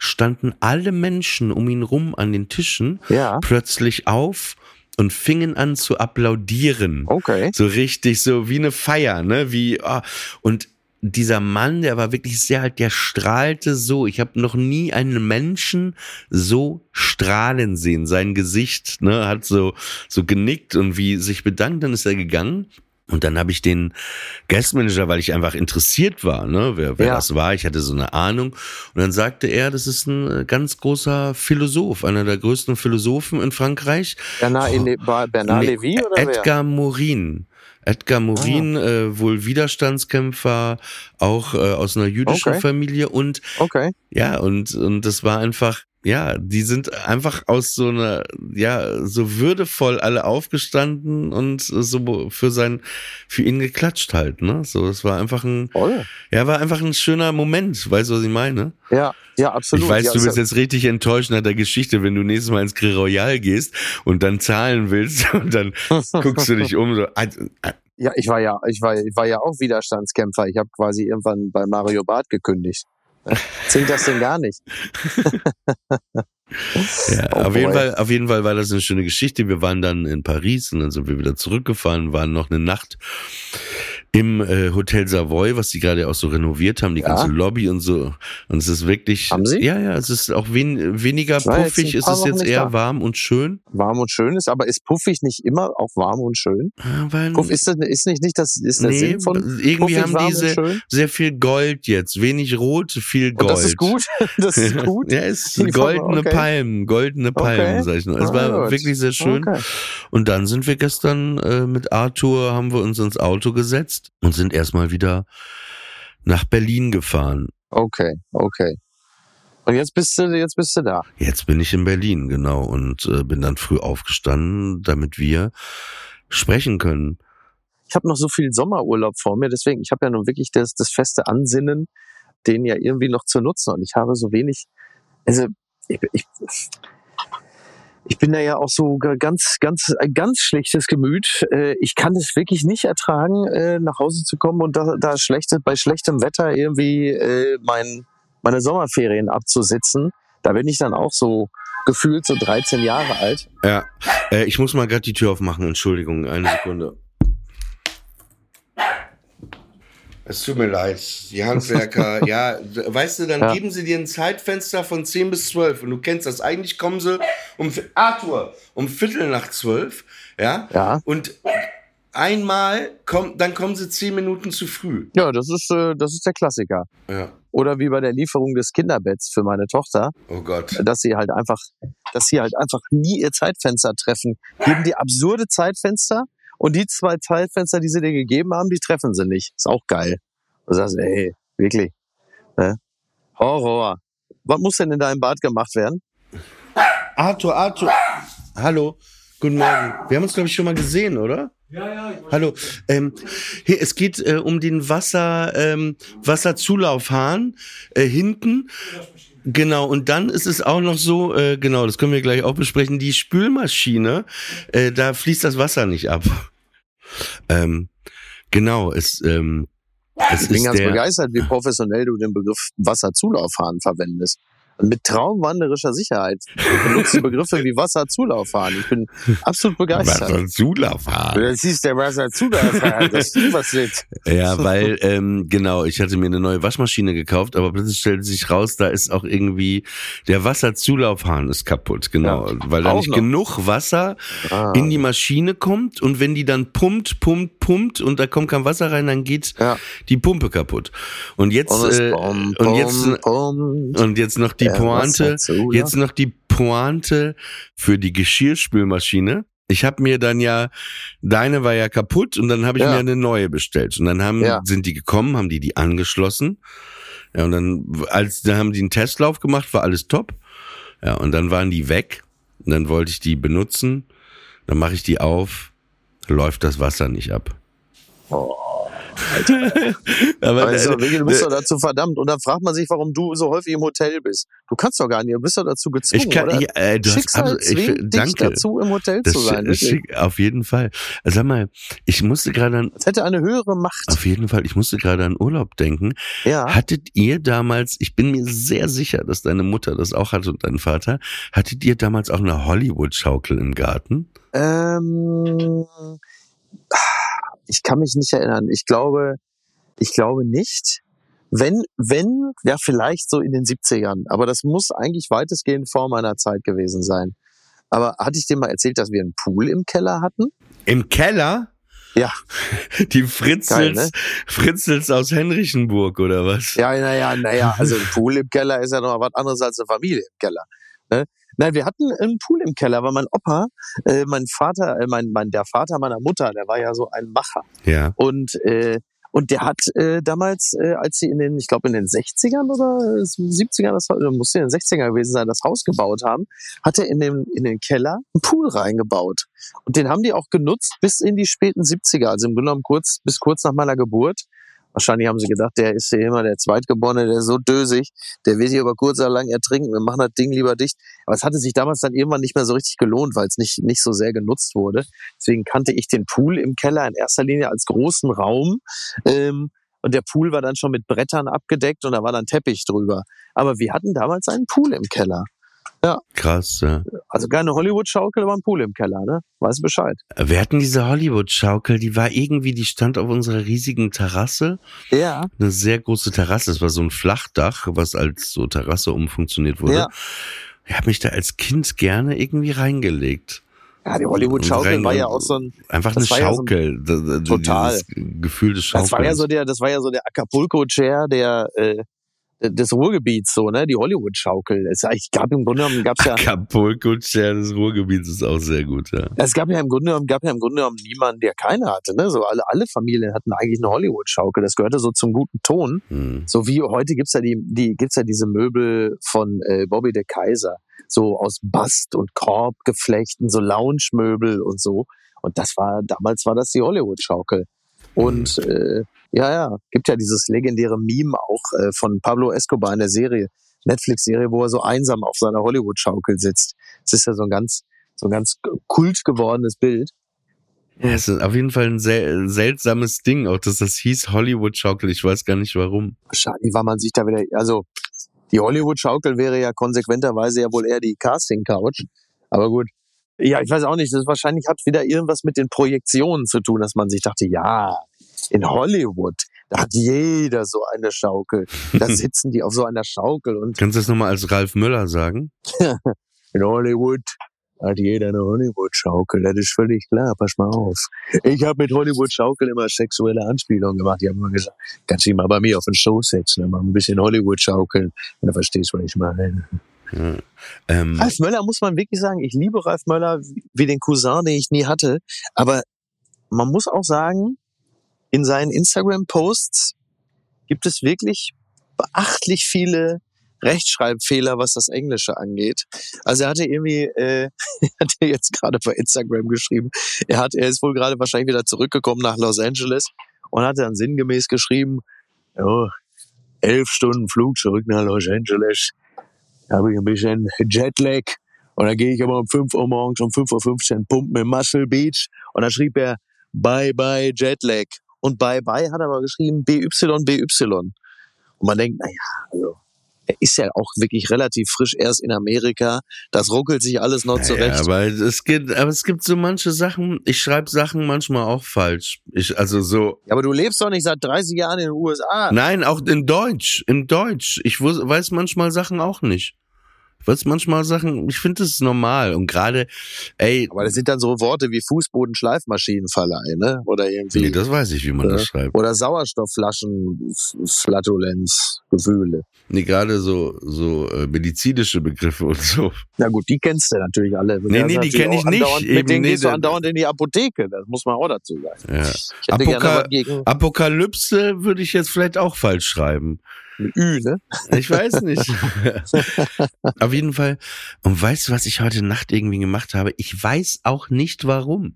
Speaker 1: standen alle Menschen um ihn rum an den Tischen
Speaker 3: Ja.
Speaker 1: plötzlich auf und fingen an zu applaudieren.
Speaker 3: Okay.
Speaker 1: So richtig, so wie eine Feier, ne? Wie, ah, und dieser Mann, der war wirklich sehr alt, der strahlte so. Ich habe noch nie einen Menschen so strahlen sehen. Sein Gesicht, ne, hat so, so genickt und wie sich bedankt, dann ist er gegangen. Und dann habe ich den Guestmanager, weil ich einfach interessiert war, ne, wer, wer
Speaker 3: Ja.
Speaker 1: das war. Ich hatte so eine Ahnung. Und dann sagte er, das ist ein äh, ganz großer Philosoph, einer der größten Philosophen in Frankreich.
Speaker 3: Bernard,
Speaker 1: Oh.
Speaker 3: Bernard Levy oder wer?
Speaker 1: Edgar Morin. Edgar Morin,
Speaker 3: Ah.
Speaker 1: äh, wohl Widerstandskämpfer, auch äh, aus einer jüdischen
Speaker 3: Okay.
Speaker 1: Familie und
Speaker 3: Okay.
Speaker 1: ja, und, und das war einfach, ja, die sind einfach aus so einer, ja, so würdevoll alle aufgestanden und so für sein, für ihn geklatscht halt, ne? So, das war einfach ein,
Speaker 3: Toll.
Speaker 1: ja, war einfach ein schöner Moment, weißt du, was ich meine?
Speaker 3: Ja, ja, absolut.
Speaker 1: Ich weiß,
Speaker 3: ja,
Speaker 1: du
Speaker 3: ist
Speaker 1: bist
Speaker 3: ja-
Speaker 1: jetzt richtig enttäuscht nach der Geschichte, wenn du nächstes Mal ins Grill Royal gehst und dann zahlen willst und dann guckst du dich um so. ah, ah,
Speaker 3: Ja, ich war ja, ich war, ich war ja auch Widerstandskämpfer. Ich habe quasi irgendwann bei Mario Barth gekündigt. Zählt das denn gar nicht?
Speaker 1: Ja,
Speaker 3: Oh
Speaker 1: auf jeden. Fall, auf jeden Fall war das eine schöne Geschichte. Wir waren dann in Paris und dann sind wir wieder zurückgefahren, waren noch eine Nacht im äh, Hotel Savoy, was die gerade auch so renoviert haben, die
Speaker 3: Ja.
Speaker 1: ganze Lobby und so. Und es ist wirklich,
Speaker 3: Haben sie?
Speaker 1: ja, ja, es ist auch wen, weniger puffig, es ist
Speaker 3: Wochen
Speaker 1: jetzt eher
Speaker 3: da.
Speaker 1: warm und schön.
Speaker 3: Warm und schön ist, aber ist puffig nicht immer auch warm und schön?
Speaker 1: Ah, weil-
Speaker 3: Puff ist das, ist nicht, nicht das, ist der
Speaker 1: nee,
Speaker 3: Sinn von
Speaker 1: irgendwie
Speaker 3: puffig,
Speaker 1: haben diese sehr viel Gold jetzt, wenig Rot, viel Gold.
Speaker 3: Und das ist gut? Das ist gut?
Speaker 1: Ja, ist
Speaker 3: Die
Speaker 1: goldene
Speaker 3: okay.
Speaker 1: Palmen, goldene Palmen,
Speaker 3: Okay.
Speaker 1: sag ich nur. Es
Speaker 3: Ah,
Speaker 1: war
Speaker 3: gut.
Speaker 1: wirklich sehr schön.
Speaker 3: Okay.
Speaker 1: Und dann sind wir gestern äh, mit Arthur, haben wir uns ins Auto gesetzt und sind erstmal wieder nach Berlin gefahren.
Speaker 3: Okay, okay. Und jetzt bist du, jetzt bist du da.
Speaker 1: Jetzt bin ich in Berlin, genau, und äh, bin dann früh aufgestanden, damit wir sprechen können.
Speaker 3: Ich habe noch so viel Sommerurlaub vor mir, deswegen, ich habe ja nun wirklich das, das feste Ansinnen, den ja irgendwie noch zu nutzen. Und ich habe so wenig, also ich, ich, ich bin da ja auch so ganz, ganz, ein ganz schlechtes Gemüt. Äh, Ich kann es wirklich nicht ertragen, äh, nach Hause zu kommen und da, da schlechte, bei schlechtem Wetter irgendwie äh, mein, meine Sommerferien abzusitzen. Da bin ich dann auch so gefühlt so 13 Jahre alt.
Speaker 1: Ja, äh, ich muss mal gerade die Tür aufmachen, Entschuldigung, eine Sekunde. Es tut mir leid, die Handwerker, ja, weißt du, dann
Speaker 3: Ja.
Speaker 1: geben sie dir ein Zeitfenster von 10 bis 12 und du kennst das, eigentlich kommen sie um, Arthur, um Viertel nach 12, ja,
Speaker 3: Ja.
Speaker 1: und einmal, kommt, dann kommen sie 10 Minuten zu früh,
Speaker 3: Ja, das ist, äh, das ist der Klassiker.
Speaker 1: ja,
Speaker 3: Oder wie bei der Lieferung des Kinderbetts für meine Tochter,
Speaker 1: oh Gott.
Speaker 3: dass sie halt einfach, dass sie halt einfach nie ihr Zeitfenster treffen. Geben die absurde Zeitfenster und die zwei Zeitfenster, die sie dir gegeben haben, die treffen sie nicht. Ist auch geil. Du sagst, ey, wirklich. Ne? Horror. Was muss denn in deinem Bad gemacht werden?
Speaker 1: Arthur, Arthur, hallo, guten Morgen. Wir haben uns, glaube ich, schon mal gesehen, oder?
Speaker 4: Ja, ja, ich
Speaker 1: Hallo. Ähm, hier, es geht äh, um den Wasser, ähm, Wasserzulaufhahn äh, hinten. Genau, und dann ist es auch noch so, äh, genau, das können wir gleich auch besprechen, die Spülmaschine, äh, da fließt das Wasser nicht ab. Ähm, genau, es, ähm, es
Speaker 3: Ich bin ganz begeistert, wie professionell du den Begriff Wasserzulaufhahn verwendest. Mit traumwanderischer Sicherheit benutzt Begriffe wie Wasserzulaufhahn. Ich bin absolut begeistert.
Speaker 1: Wasserzulaufhahn.
Speaker 3: Das ist der Wasserzulaufhahn. Das ist was jetzt.
Speaker 1: Ja, weil, ähm, genau, ich hatte mir eine neue Waschmaschine gekauft, aber plötzlich stellt sich raus, da ist auch irgendwie, der Wasserzulaufhahn ist kaputt, genau,
Speaker 3: Ja,
Speaker 1: weil da nicht
Speaker 3: noch.
Speaker 1: genug Wasser
Speaker 3: Ah.
Speaker 1: in die Maschine kommt und wenn die dann pumpt, pumpt, pumpt und da kommt kein Wasser rein, dann geht
Speaker 3: Ja.
Speaker 1: die Pumpe kaputt. Und jetzt,
Speaker 3: Und,
Speaker 1: äh,
Speaker 3: pom,
Speaker 1: und jetzt,
Speaker 3: pom.
Speaker 1: und jetzt noch die
Speaker 3: Der
Speaker 1: Pointe,
Speaker 3: Wasserzulauf-
Speaker 1: jetzt noch die Pointe für die Geschirrspülmaschine. Ich habe mir dann ja, deine war ja kaputt und dann habe ich
Speaker 3: Ja.
Speaker 1: mir eine neue bestellt. Und dann haben,
Speaker 3: Ja.
Speaker 1: sind die gekommen, haben die die angeschlossen. Ja, und dann, als, dann haben die einen Testlauf gemacht, war alles top. Ja, und dann waren die weg. Und dann wollte ich die benutzen. Dann mache ich die auf, läuft das Wasser nicht ab. Aber
Speaker 3: Also,
Speaker 1: äh,
Speaker 3: Wigge, du bist doch dazu verdammt. Und dann fragt man sich, warum du so häufig im Hotel bist. Du kannst doch gar nicht, du bist doch dazu gezwungen,
Speaker 1: ich kann,
Speaker 3: oder?
Speaker 1: ja, äh, du hast,
Speaker 3: Schicksal
Speaker 1: absolut- ich,
Speaker 3: zwingt dich
Speaker 1: danke.
Speaker 3: dazu, im Hotel
Speaker 1: Das
Speaker 3: zu sein.
Speaker 1: ist
Speaker 3: wirklich.
Speaker 1: schick, auf jeden Fall. Also Sag mal, ich musste gerade an,
Speaker 3: Es hätte eine höhere Macht.
Speaker 1: auf jeden Fall, ich musste gerade an Urlaub denken.
Speaker 3: Ja.
Speaker 1: Hattet ihr damals, ich bin mir sehr sicher, dass deine Mutter das auch hatte und dein Vater, hattet ihr damals auch eine Hollywood-Schaukel im Garten?
Speaker 3: Ähm, ich kann mich nicht erinnern. Ich glaube, ich glaube nicht. Wenn, wenn, ja, vielleicht so in den 70ern. Aber das muss eigentlich weitestgehend vor meiner Zeit gewesen sein. Aber hatte ich dir mal erzählt, dass wir einen Pool im Keller hatten?
Speaker 1: Im Keller?
Speaker 3: Ja.
Speaker 1: Die Fritzels,
Speaker 3: Geil, ne?
Speaker 1: Fritzels aus Henrichenburg oder was?
Speaker 3: Ja, naja, naja, also ein Pool im Keller ist ja noch was anderes als eine Familie im Keller. Ne? Nein, wir hatten einen Pool im Keller, weil mein Opa, äh, mein Vater, äh, mein, mein, der Vater meiner Mutter, der war ja so ein Macher.
Speaker 1: Ja.
Speaker 3: Und, äh, und der hat äh, damals, äh, als sie in den, ich glaube in den 60ern oder 70ern, das war- muss in den 60ern gewesen sein, das Haus gebaut haben, hat er in den, in den Keller einen Pool reingebaut. Und den haben die auch genutzt bis in die späten 70er, also im Grunde genommen kurz, bis kurz nach meiner Geburt. Wahrscheinlich haben sie gedacht, der ist ja immer der Zweitgeborene, der ist so dösig, der will sich über kurz oder lang ertrinken, wir machen das Ding lieber dicht. Aber es hatte sich damals dann irgendwann nicht mehr so richtig gelohnt, weil es nicht, nicht so sehr genutzt wurde. Deswegen kannte ich den Pool im Keller in erster Linie als großen Raum. Ähm, und der Pool war dann schon mit Brettern abgedeckt und da war dann Teppich drüber. Aber wir hatten damals einen Pool im Keller.
Speaker 1: Krass, ja.
Speaker 3: Also keine Hollywood-Schaukel, aber ein Pool im Keller, ne? Weißt Bescheid.
Speaker 1: Wir hatten diese Hollywood-Schaukel, die war irgendwie, die stand auf unserer riesigen Terrasse.
Speaker 3: Ja.
Speaker 1: Eine sehr große Terrasse. Es war so ein Flachdach, was als so Terrasse umfunktioniert wurde.
Speaker 3: Ja.
Speaker 1: Ich habe mich da als Kind gerne irgendwie reingelegt.
Speaker 3: Ja, die Hollywood-Schaukel war ja auch so ein,
Speaker 1: Einfach eine
Speaker 3: war ja so ein-
Speaker 1: Schaukel.
Speaker 3: Total.
Speaker 1: Gefühl des Schaukels.
Speaker 3: das war ja so der, das war ja so der Acapulco-Chair der, äh, des Ruhrgebiets, so, ne? Die Hollywood-Schaukel. Es ich gab im Grunde genommen, gab's ja,
Speaker 1: Acapulco Chair des Ruhrgebiets ist auch sehr gut, ja.
Speaker 3: es gab ja im Grunde genommen, gab ja im Grunde genommen niemanden, der keine hatte, ne? So alle, alle Familien hatten eigentlich eine Hollywood-Schaukel. Das gehörte so zum guten Ton.
Speaker 1: Hm.
Speaker 3: So wie heute gibt's ja die, die gibt's ja diese Möbel von äh, Bobby de Kaiser, so aus Bast und Korbgeflechten, so Lounge-Möbel und so. Und das war damals war das die Hollywood-Schaukel. Und äh, ja, ja, gibt ja dieses legendäre Meme auch äh, von Pablo Escobar in der Serie, Netflix-Serie, wo er so einsam auf seiner Hollywood-Schaukel sitzt. Das ist ja so ein ganz, so ein ganz kult gewordenes Bild.
Speaker 1: Ja, es ist auf jeden Fall ein sel seltsames Ding, auch dass das hieß Hollywood-Schaukel. Ich weiß gar nicht warum.
Speaker 3: Wahrscheinlich war man sich da wieder, also die Hollywood-Schaukel wäre ja konsequenterweise ja wohl eher die Casting-Couch. Aber gut. Ja, ich weiß auch nicht, das wahrscheinlich hat wieder irgendwas mit den Projektionen zu tun, dass man sich dachte, ja, in Hollywood, da hat jeder so eine Schaukel. Da sitzen die auf so einer Schaukel und
Speaker 1: Kannst du das nochmal als Ralf Müller sagen?
Speaker 3: in Hollywood hat jeder eine Hollywood-Schaukel. Das ist völlig klar. Pass mal auf. Ich habe mit Hollywood-Schaukel immer sexuelle Anspielungen gemacht. Die haben immer gesagt, kannst du dich mal bei mir auf den Schoß setzen, dann mal ein bisschen Hollywood-Schaukeln. Und dann verstehst du, was ich meine.
Speaker 1: Ja. Ähm,
Speaker 3: Ralf Möller muss man wirklich sagen, ich liebe Ralf Möller wie den Cousin, den ich nie hatte. Aber man muss auch sagen, in seinen Instagram-Posts gibt es wirklich beachtlich viele Rechtschreibfehler, was das Englische angeht. Also er hatte irgendwie, äh, er hatte jetzt gerade bei Instagram geschrieben, er hat, er ist wohl gerade wahrscheinlich wieder zurückgekommen nach Los Angeles und hat dann sinngemäß geschrieben, ja, elf Stunden Flug zurück nach Los Angeles, da habe ich ein bisschen Jetlag und dann gehe ich aber um 5 Uhr morgens um 5.15 Uhr pumpen im Muscle Beach und dann schrieb er Bye Bye Jetlag und Bye Bye hat er aber geschrieben BY BY und man denkt, naja, also er ist ja auch wirklich relativ frisch erst in Amerika. Das ruckelt sich alles noch
Speaker 1: ja,
Speaker 3: zurecht.
Speaker 1: aber es gibt, aber es gibt so manche Sachen, ich schreibe Sachen manchmal auch falsch. Ich, also so,
Speaker 3: Ja, aber du lebst doch nicht seit 30 Jahren in den USA.
Speaker 1: nein, auch in Deutsch, in Deutsch. Ich weiß manchmal Sachen auch nicht. Ich weiß manchmal Sachen, ich finde ist normal und gerade, ey,
Speaker 3: Aber das sind dann so Worte wie Fußboden-Schleifmaschinenverleih, ne? Oder irgendwie.
Speaker 1: nee, das weiß ich, wie man
Speaker 3: Ja.
Speaker 1: das schreibt.
Speaker 3: oder Sauerstoffflaschen, Flatulenz, Gefühle.
Speaker 1: Nee, gerade so, so äh, medizinische Begriffe und so.
Speaker 3: Na gut, die kennst du natürlich alle.
Speaker 1: Nee, nee, die
Speaker 3: natürlich
Speaker 1: kenn ich nicht. Eben,
Speaker 3: Mit denen
Speaker 1: nee,
Speaker 3: gehst du andauernd in die Apotheke. Das muss man auch dazu sagen.
Speaker 1: Ja. Apoka Apokalypse würde ich jetzt vielleicht auch falsch schreiben.
Speaker 3: Mit Ü, ne?
Speaker 1: Ich weiß nicht. Auf jeden Fall. Und weißt du, was ich heute Nacht irgendwie gemacht habe? Ich weiß auch nicht warum.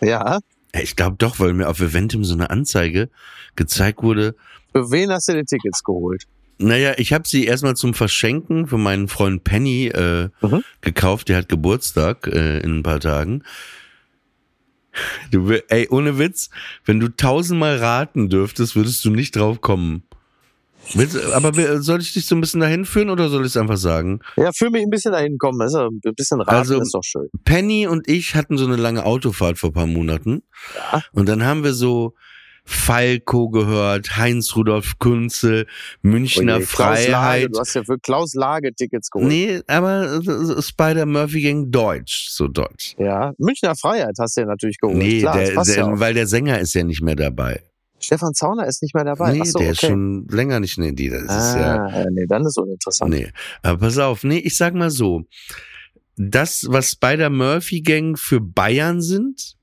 Speaker 3: Ja.
Speaker 1: Ich glaube doch, weil mir auf Eventim so eine Anzeige gezeigt wurde.
Speaker 3: Für wen hast du die Tickets geholt?
Speaker 1: Naja, ich habe sie erstmal zum Verschenken für meinen Freund Penny äh,
Speaker 3: Mhm.
Speaker 1: gekauft. Der hat Geburtstag äh, in ein paar Tagen. Du, ey, ohne Witz, wenn du tausendmal raten dürftest, würdest du nicht drauf kommen. Willst, aber soll ich dich so ein bisschen dahin führen oder soll ich es einfach sagen?
Speaker 3: Ja, für mich ein bisschen dahin kommen. Das ist ein bisschen raten
Speaker 1: Also-
Speaker 3: ist doch schön.
Speaker 1: Penny und ich hatten so eine lange Autofahrt vor ein paar Monaten.
Speaker 3: Ja.
Speaker 1: Und dann haben wir so Falco gehört, Heinz Rudolf Kunze, Münchner
Speaker 3: Oje, Klaus Lage,
Speaker 1: Freiheit.
Speaker 3: du hast ja für Klaus Lage Tickets geholt.
Speaker 1: Nee, aber Spider Murphy ging Deutsch, so Deutsch.
Speaker 3: Ja, Münchner Freiheit hast du ja natürlich geholt.
Speaker 1: Nee,
Speaker 3: Klar,
Speaker 1: der, der,
Speaker 3: ja
Speaker 1: weil der Sänger ist ja nicht mehr dabei.
Speaker 3: Stefan Zauner ist nicht mehr dabei.
Speaker 1: nee,
Speaker 3: Ach so,
Speaker 1: der
Speaker 3: okay.
Speaker 1: ist schon länger nicht. Nee, die, das ist ja.
Speaker 3: ah, ja, nee, dann ist uninteressant.
Speaker 1: Nee. Aber pass auf, nee, ich sag mal so. Das, was Spider Murphy Gang für Bayern sind,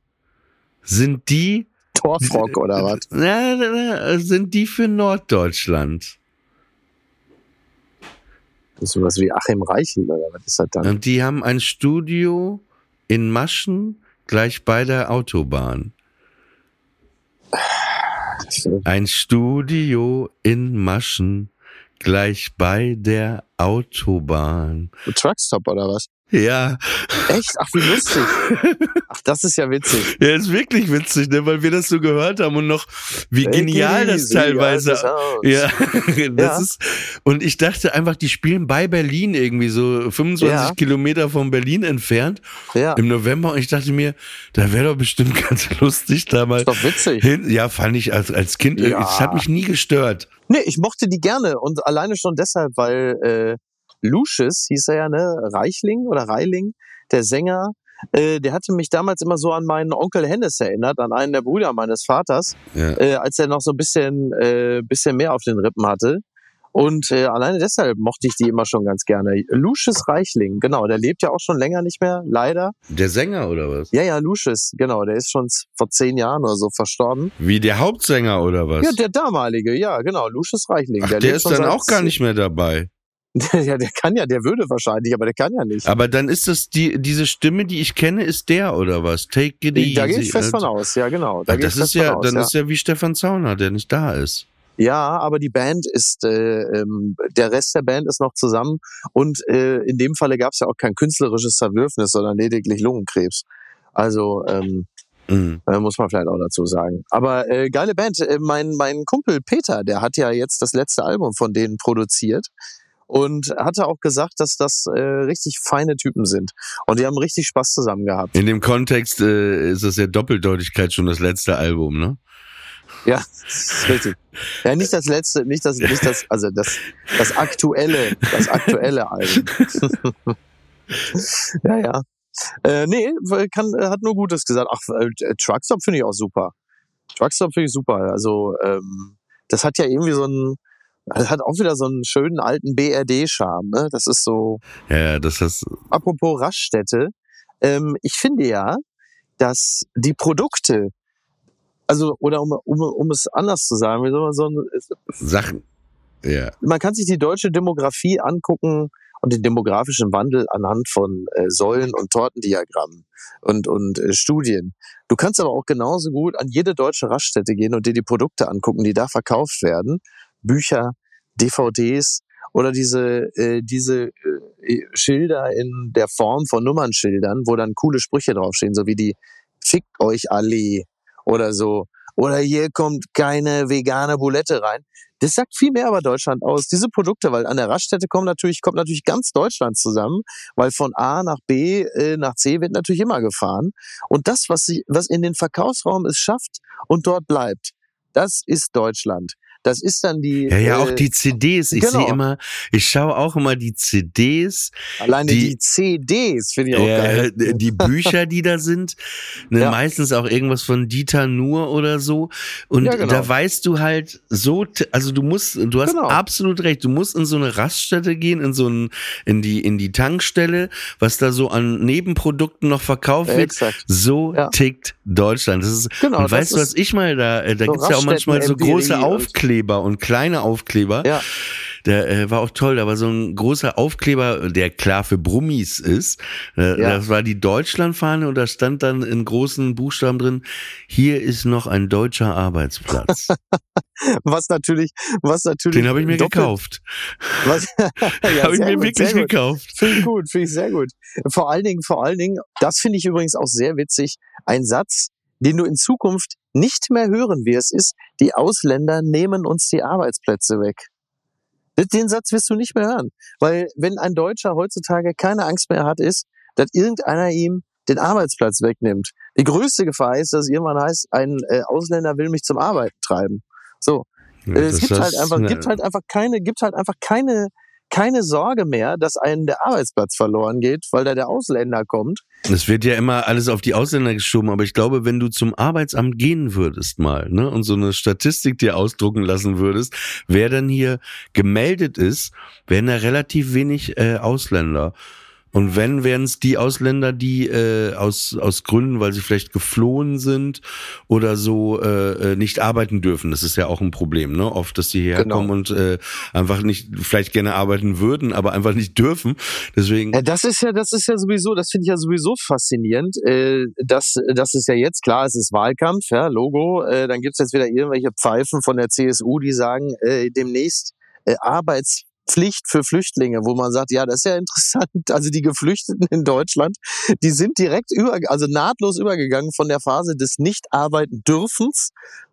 Speaker 1: sind die,
Speaker 3: Torfrock oder was?
Speaker 1: na, sind die für Norddeutschland.
Speaker 3: Das ist sowas wie Achim Reichel oder was ist das dann?
Speaker 1: Und die haben ein Studio in Maschen gleich bei der Autobahn. Ein Studio in Maschen gleich bei der Autobahn.
Speaker 3: Truckstop oder was?
Speaker 1: Ja,
Speaker 3: Echt? Ach, wie lustig. Ach, das ist ja witzig.
Speaker 1: ja, ist wirklich witzig, ne, weil wir das so gehört haben und noch, wie genial das teilweise. Ja, das
Speaker 3: Ja.
Speaker 1: ist, und ich dachte einfach, die spielen bei Berlin irgendwie so 25
Speaker 3: Ja.
Speaker 1: Kilometer von Berlin entfernt
Speaker 3: Ja,
Speaker 1: im November und ich dachte mir, da wäre doch bestimmt ganz lustig da mal
Speaker 3: ist doch witzig.
Speaker 1: hin. Ja, fand ich als, als Kind,
Speaker 3: Ja.
Speaker 1: es hat mich nie gestört.
Speaker 3: Nee, ich mochte die gerne und alleine schon deshalb, weil äh, Lucius hieß er ja, ne? Reichling oder Reiling, der Sänger, äh, der hatte mich damals immer so an meinen Onkel Hennes erinnert, an einen der Brüder meines Vaters,
Speaker 1: Ja.
Speaker 3: äh, als er noch so ein bisschen, äh, bisschen mehr auf den Rippen hatte. Und äh, alleine deshalb mochte ich die immer schon ganz gerne. Lucius Reichling, genau, der lebt ja auch schon länger nicht mehr, leider.
Speaker 1: Der Sänger oder was?
Speaker 3: Ja, ja, Lucius, genau, der ist schon vor zehn Jahren oder so verstorben.
Speaker 1: Wie der Hauptsänger oder was?
Speaker 3: Ja, der damalige, ja, genau, Lucius Reichling.
Speaker 1: Ach, der,
Speaker 3: lebt
Speaker 1: ist dann auch gar nicht mehr dabei.
Speaker 3: ja, der kann ja, der würde wahrscheinlich, aber der kann ja nicht.
Speaker 1: Aber dann ist das die, diese Stimme, die ich kenne, ist der oder was? Take it easy.
Speaker 3: da gehe ich fest
Speaker 1: Also-
Speaker 3: von aus, ja, genau. Da
Speaker 1: Ah, das ist ja,
Speaker 3: aus,
Speaker 1: dann
Speaker 3: ja.
Speaker 1: ist ja wie Stefan Zauner, der nicht da ist.
Speaker 3: ja, aber die Band ist, äh, ähm, der Rest der Band ist noch zusammen und äh, in dem Falle gab es ja auch kein künstlerisches Zerwürfnis, sondern lediglich Lungenkrebs. Also ähm,
Speaker 1: Mhm.
Speaker 3: äh, muss man vielleicht auch dazu sagen. Aber äh, geile Band. Äh, mein, mein Kumpel Peter, der hat ja jetzt das letzte Album von denen produziert und hatte auch gesagt, dass das äh, richtig feine Typen sind. Und die haben richtig Spaß zusammen gehabt.
Speaker 1: In dem Kontext äh, ist das ja Doppeldeutigkeit schon das letzte Album, ne?
Speaker 3: Ja, das ist richtig. Ja, nicht das letzte, nicht das, nicht das, also das, das aktuelle, das aktuelle Album. ja, ja. Äh, nee, kann, hat nur Gutes gesagt. Ach, äh, Truckstop finde ich auch super. Truckstop finde ich super. Also, ähm, das hat ja irgendwie so ein, das hat auch wieder so einen schönen alten BRD-Charme, ne? Das ist so.
Speaker 1: Ja, das ist.
Speaker 3: Apropos Raststätte, ähm, ich finde ja, dass die Produkte, also, oder um, um, um es anders zu sagen, wie soll man so ein,
Speaker 1: Sachen. Ja.
Speaker 3: man kann sich die deutsche Demografie angucken und den demografischen Wandel anhand von äh, Säulen und Tortendiagrammen und, und äh, Studien. Du kannst aber auch genauso gut an jede deutsche Raststätte gehen und dir die Produkte angucken, die da verkauft werden. Bücher, DVDs oder diese, äh, diese äh, Schilder in der Form von Nummernschildern, wo dann coole Sprüche draufstehen, so wie die Fickt euch Allee oder so. Oder hier kommt keine vegane Boulette rein. Das sagt viel mehr über Deutschland aus. Diese Produkte, weil an der Raststätte kommen natürlich, kommt natürlich ganz Deutschland zusammen, weil von A nach B äh, nach C wird natürlich immer gefahren. Und das, was, sie, was in den Verkaufsraum es schafft und dort bleibt, das ist Deutschland. Das ist dann die.
Speaker 1: Ja, ja, auch
Speaker 3: äh,
Speaker 1: die CDs. Ich
Speaker 3: genau.
Speaker 1: sehe immer, ich schaue auch immer die CDs,
Speaker 3: Alleine die,
Speaker 1: die-
Speaker 3: CDs finde ich auch
Speaker 1: äh,
Speaker 3: geil.
Speaker 1: die Bücher, die da sind. Ne,
Speaker 3: Ja.
Speaker 1: Meistens auch irgendwas von Dieter Nuhr oder so. Und
Speaker 3: Ja, genau.
Speaker 1: da weißt du halt so, also du musst, du hast
Speaker 3: Genau.
Speaker 1: absolut recht. Du musst in so eine Raststätte gehen, in so ein, in die, in die Tankstelle, was da so an Nebenprodukten noch verkauft wird.
Speaker 3: Exakt.
Speaker 1: So
Speaker 3: Ja.
Speaker 1: tickt Deutschland. Das ist,
Speaker 3: Genau,
Speaker 1: und weißt du, was ich mal da, äh, da
Speaker 3: so
Speaker 1: gibt's ja auch manchmal so große
Speaker 3: und-
Speaker 1: Aufkleber und kleine Aufkleber.
Speaker 3: Ja.
Speaker 1: Der äh, war auch toll, da war so ein großer Aufkleber, der klar für Brummis ist. Äh,
Speaker 3: Ja.
Speaker 1: Das war die Deutschlandfahne und da stand dann in großen Buchstaben drin, hier ist noch ein deutscher Arbeitsplatz.
Speaker 3: Was natürlich, was natürlich.
Speaker 1: Den habe ich mir
Speaker 3: doppelt-
Speaker 1: gekauft.
Speaker 3: Was, ja,
Speaker 1: habe ich mir
Speaker 3: gut,
Speaker 1: wirklich gekauft.
Speaker 3: Finde ich gut, finde ich sehr gut. Vor allen Dingen, vor allen Dingen, das finde ich übrigens auch sehr witzig, ein Satz, den du in Zukunft nicht mehr hören wirst, ist, die Ausländer nehmen uns die Arbeitsplätze weg. Den Satz wirst du nicht mehr hören. Weil wenn ein Deutscher heutzutage keine Angst mehr hat, ist, dass irgendeiner ihm den Arbeitsplatz wegnimmt. Die größte Gefahr ist, dass es irgendwann heißt, ein äh, Ausländer will mich zum Arbeiten treiben. So. Äh, es gibt halt einfach, gibt halt einfach keine, gibt halt einfach keine, keine Sorge mehr, dass einem der Arbeitsplatz verloren geht, weil da der Ausländer kommt.
Speaker 1: Es wird ja immer alles auf die Ausländer geschoben, aber ich glaube, wenn du zum Arbeitsamt gehen würdest mal, ne, und so eine Statistik dir ausdrucken lassen würdest, wer dann hier gemeldet ist, wären da relativ wenig äh, Ausländer. Und wenn, wären es die Ausländer, die äh, aus, aus Gründen, weil sie vielleicht geflohen sind oder so, äh, äh, nicht arbeiten dürfen. Das ist ja auch ein Problem, ne? Oft, dass sie hierher
Speaker 3: Genau.
Speaker 1: kommen und äh, einfach nicht, vielleicht gerne arbeiten würden, aber einfach nicht dürfen. Deswegen.
Speaker 3: Ja, das ist ja, das ist ja sowieso, das finde ich ja sowieso faszinierend. Äh, das, das ist ja jetzt klar, es ist Wahlkampf, ja, Logo. Äh, dann gibt's jetzt wieder irgendwelche Pfeifen von der CSU, die sagen, äh, demnächst äh, Arbeitspflicht für Flüchtlinge, wo man sagt, ja, das ist ja interessant. Also die Geflüchteten in Deutschland, die sind direkt über, also nahtlos übergegangen von der Phase des Nicht-Arbeiten-Dürfens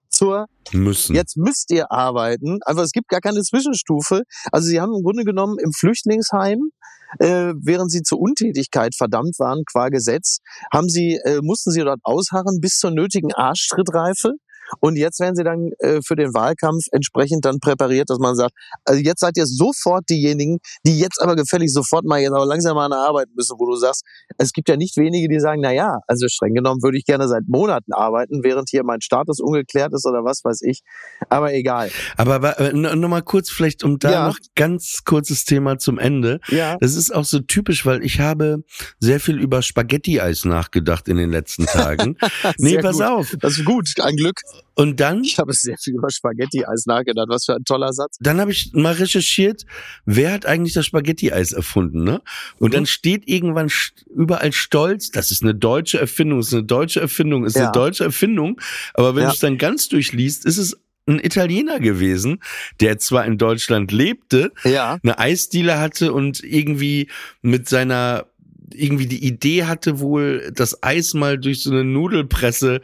Speaker 3: zur
Speaker 1: Müssen.
Speaker 3: Jetzt müsst ihr arbeiten. Einfach, es gibt gar keine Zwischenstufe. Also sie haben im Grunde genommen im Flüchtlingsheim, äh, während sie zur Untätigkeit verdammt waren qua Gesetz, haben sie, äh, mussten sie dort ausharren bis zur nötigen Arschtrittreife. Und jetzt werden sie dann äh, für den Wahlkampf entsprechend dann präpariert, dass man sagt, also jetzt seid ihr sofort diejenigen, die jetzt aber gefällig sofort mal jetzt aber langsam mal an der Arbeit müssen, wo du sagst, es gibt ja nicht wenige, die sagen, na ja, also streng genommen würde ich gerne seit Monaten arbeiten, während hier mein Status ungeklärt ist oder was weiß ich. Aber egal.
Speaker 1: Aber, aber äh, no- noch mal kurz vielleicht, um da
Speaker 3: Ja.
Speaker 1: noch ganz kurzes Thema zum Ende.
Speaker 3: Ja.
Speaker 1: Das ist auch so typisch, weil ich habe sehr viel über Spaghetti-Eis nachgedacht in den letzten Tagen. nee, pass
Speaker 3: gut.
Speaker 1: auf.
Speaker 3: Das ist gut, ein Glück.
Speaker 1: Und dann,
Speaker 3: Ich habe sehr viel über Spaghetti-Eis nachgedacht. Was für ein toller Satz.
Speaker 1: dann habe ich mal recherchiert, wer hat eigentlich das Spaghetti-Eis erfunden, ne? Und
Speaker 3: Mhm.
Speaker 1: dann steht irgendwann überall stolz, das ist eine deutsche Erfindung, ist eine deutsche Erfindung, ist
Speaker 3: Ja.
Speaker 1: eine deutsche Erfindung. Aber wenn
Speaker 3: Ja.
Speaker 1: du es dann ganz durchliest, ist es ein Italiener gewesen, der zwar in Deutschland lebte,
Speaker 3: Ja.
Speaker 1: eine Eisdiele hatte und irgendwie mit seiner irgendwie die Idee hatte wohl, das Eis mal durch so eine Nudelpresse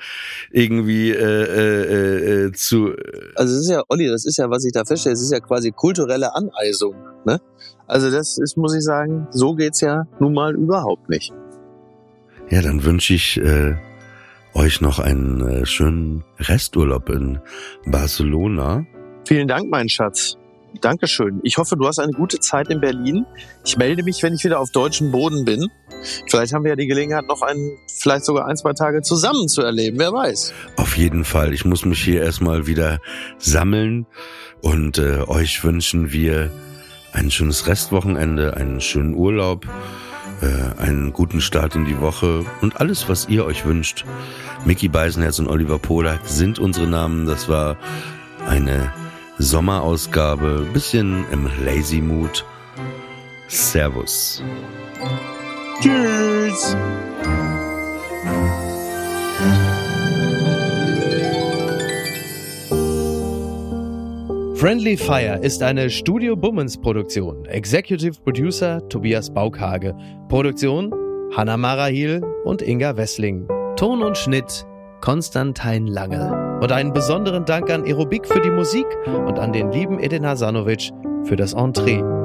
Speaker 1: irgendwie äh, äh, äh, zu.
Speaker 3: Also es ist ja, Olli, das ist ja, was ich da feststelle, es ist ja quasi kulturelle Aneisung. Ne? Also das ist, muss ich sagen, so geht's ja nun mal überhaupt nicht.
Speaker 1: Ja, dann wünsche ich äh, euch noch einen äh, schönen Resturlaub in Barcelona.
Speaker 3: Vielen Dank, mein Schatz. Dankeschön. Ich hoffe, du hast eine gute Zeit in Berlin. Ich melde mich, wenn ich wieder auf deutschem Boden bin. Vielleicht haben wir ja die Gelegenheit, noch ein, vielleicht sogar ein, zwei Tage zusammen zu erleben. Wer weiß.
Speaker 1: Auf jeden Fall. Ich muss mich hier erstmal wieder sammeln und äh, euch wünschen wir ein schönes Restwochenende, einen schönen Urlaub, äh, einen guten Start in die Woche und alles, was ihr euch wünscht. Mickey Beisenherz und Oliver Polak sind unsere Namen. Das war eine Sommerausgabe, bisschen im Lazy Mood. Servus.
Speaker 3: Tschüss.
Speaker 4: Friendly Fire ist eine Studio Bummens Produktion. Executive Producer Tobias Baukhage. Produktion Hanna Marahil und Inga Wessling. Ton und Schnitt Konstantin Lange. Und einen besonderen Dank an Aerobik für die Musik und an den lieben Edin Hasanovic für das Entree.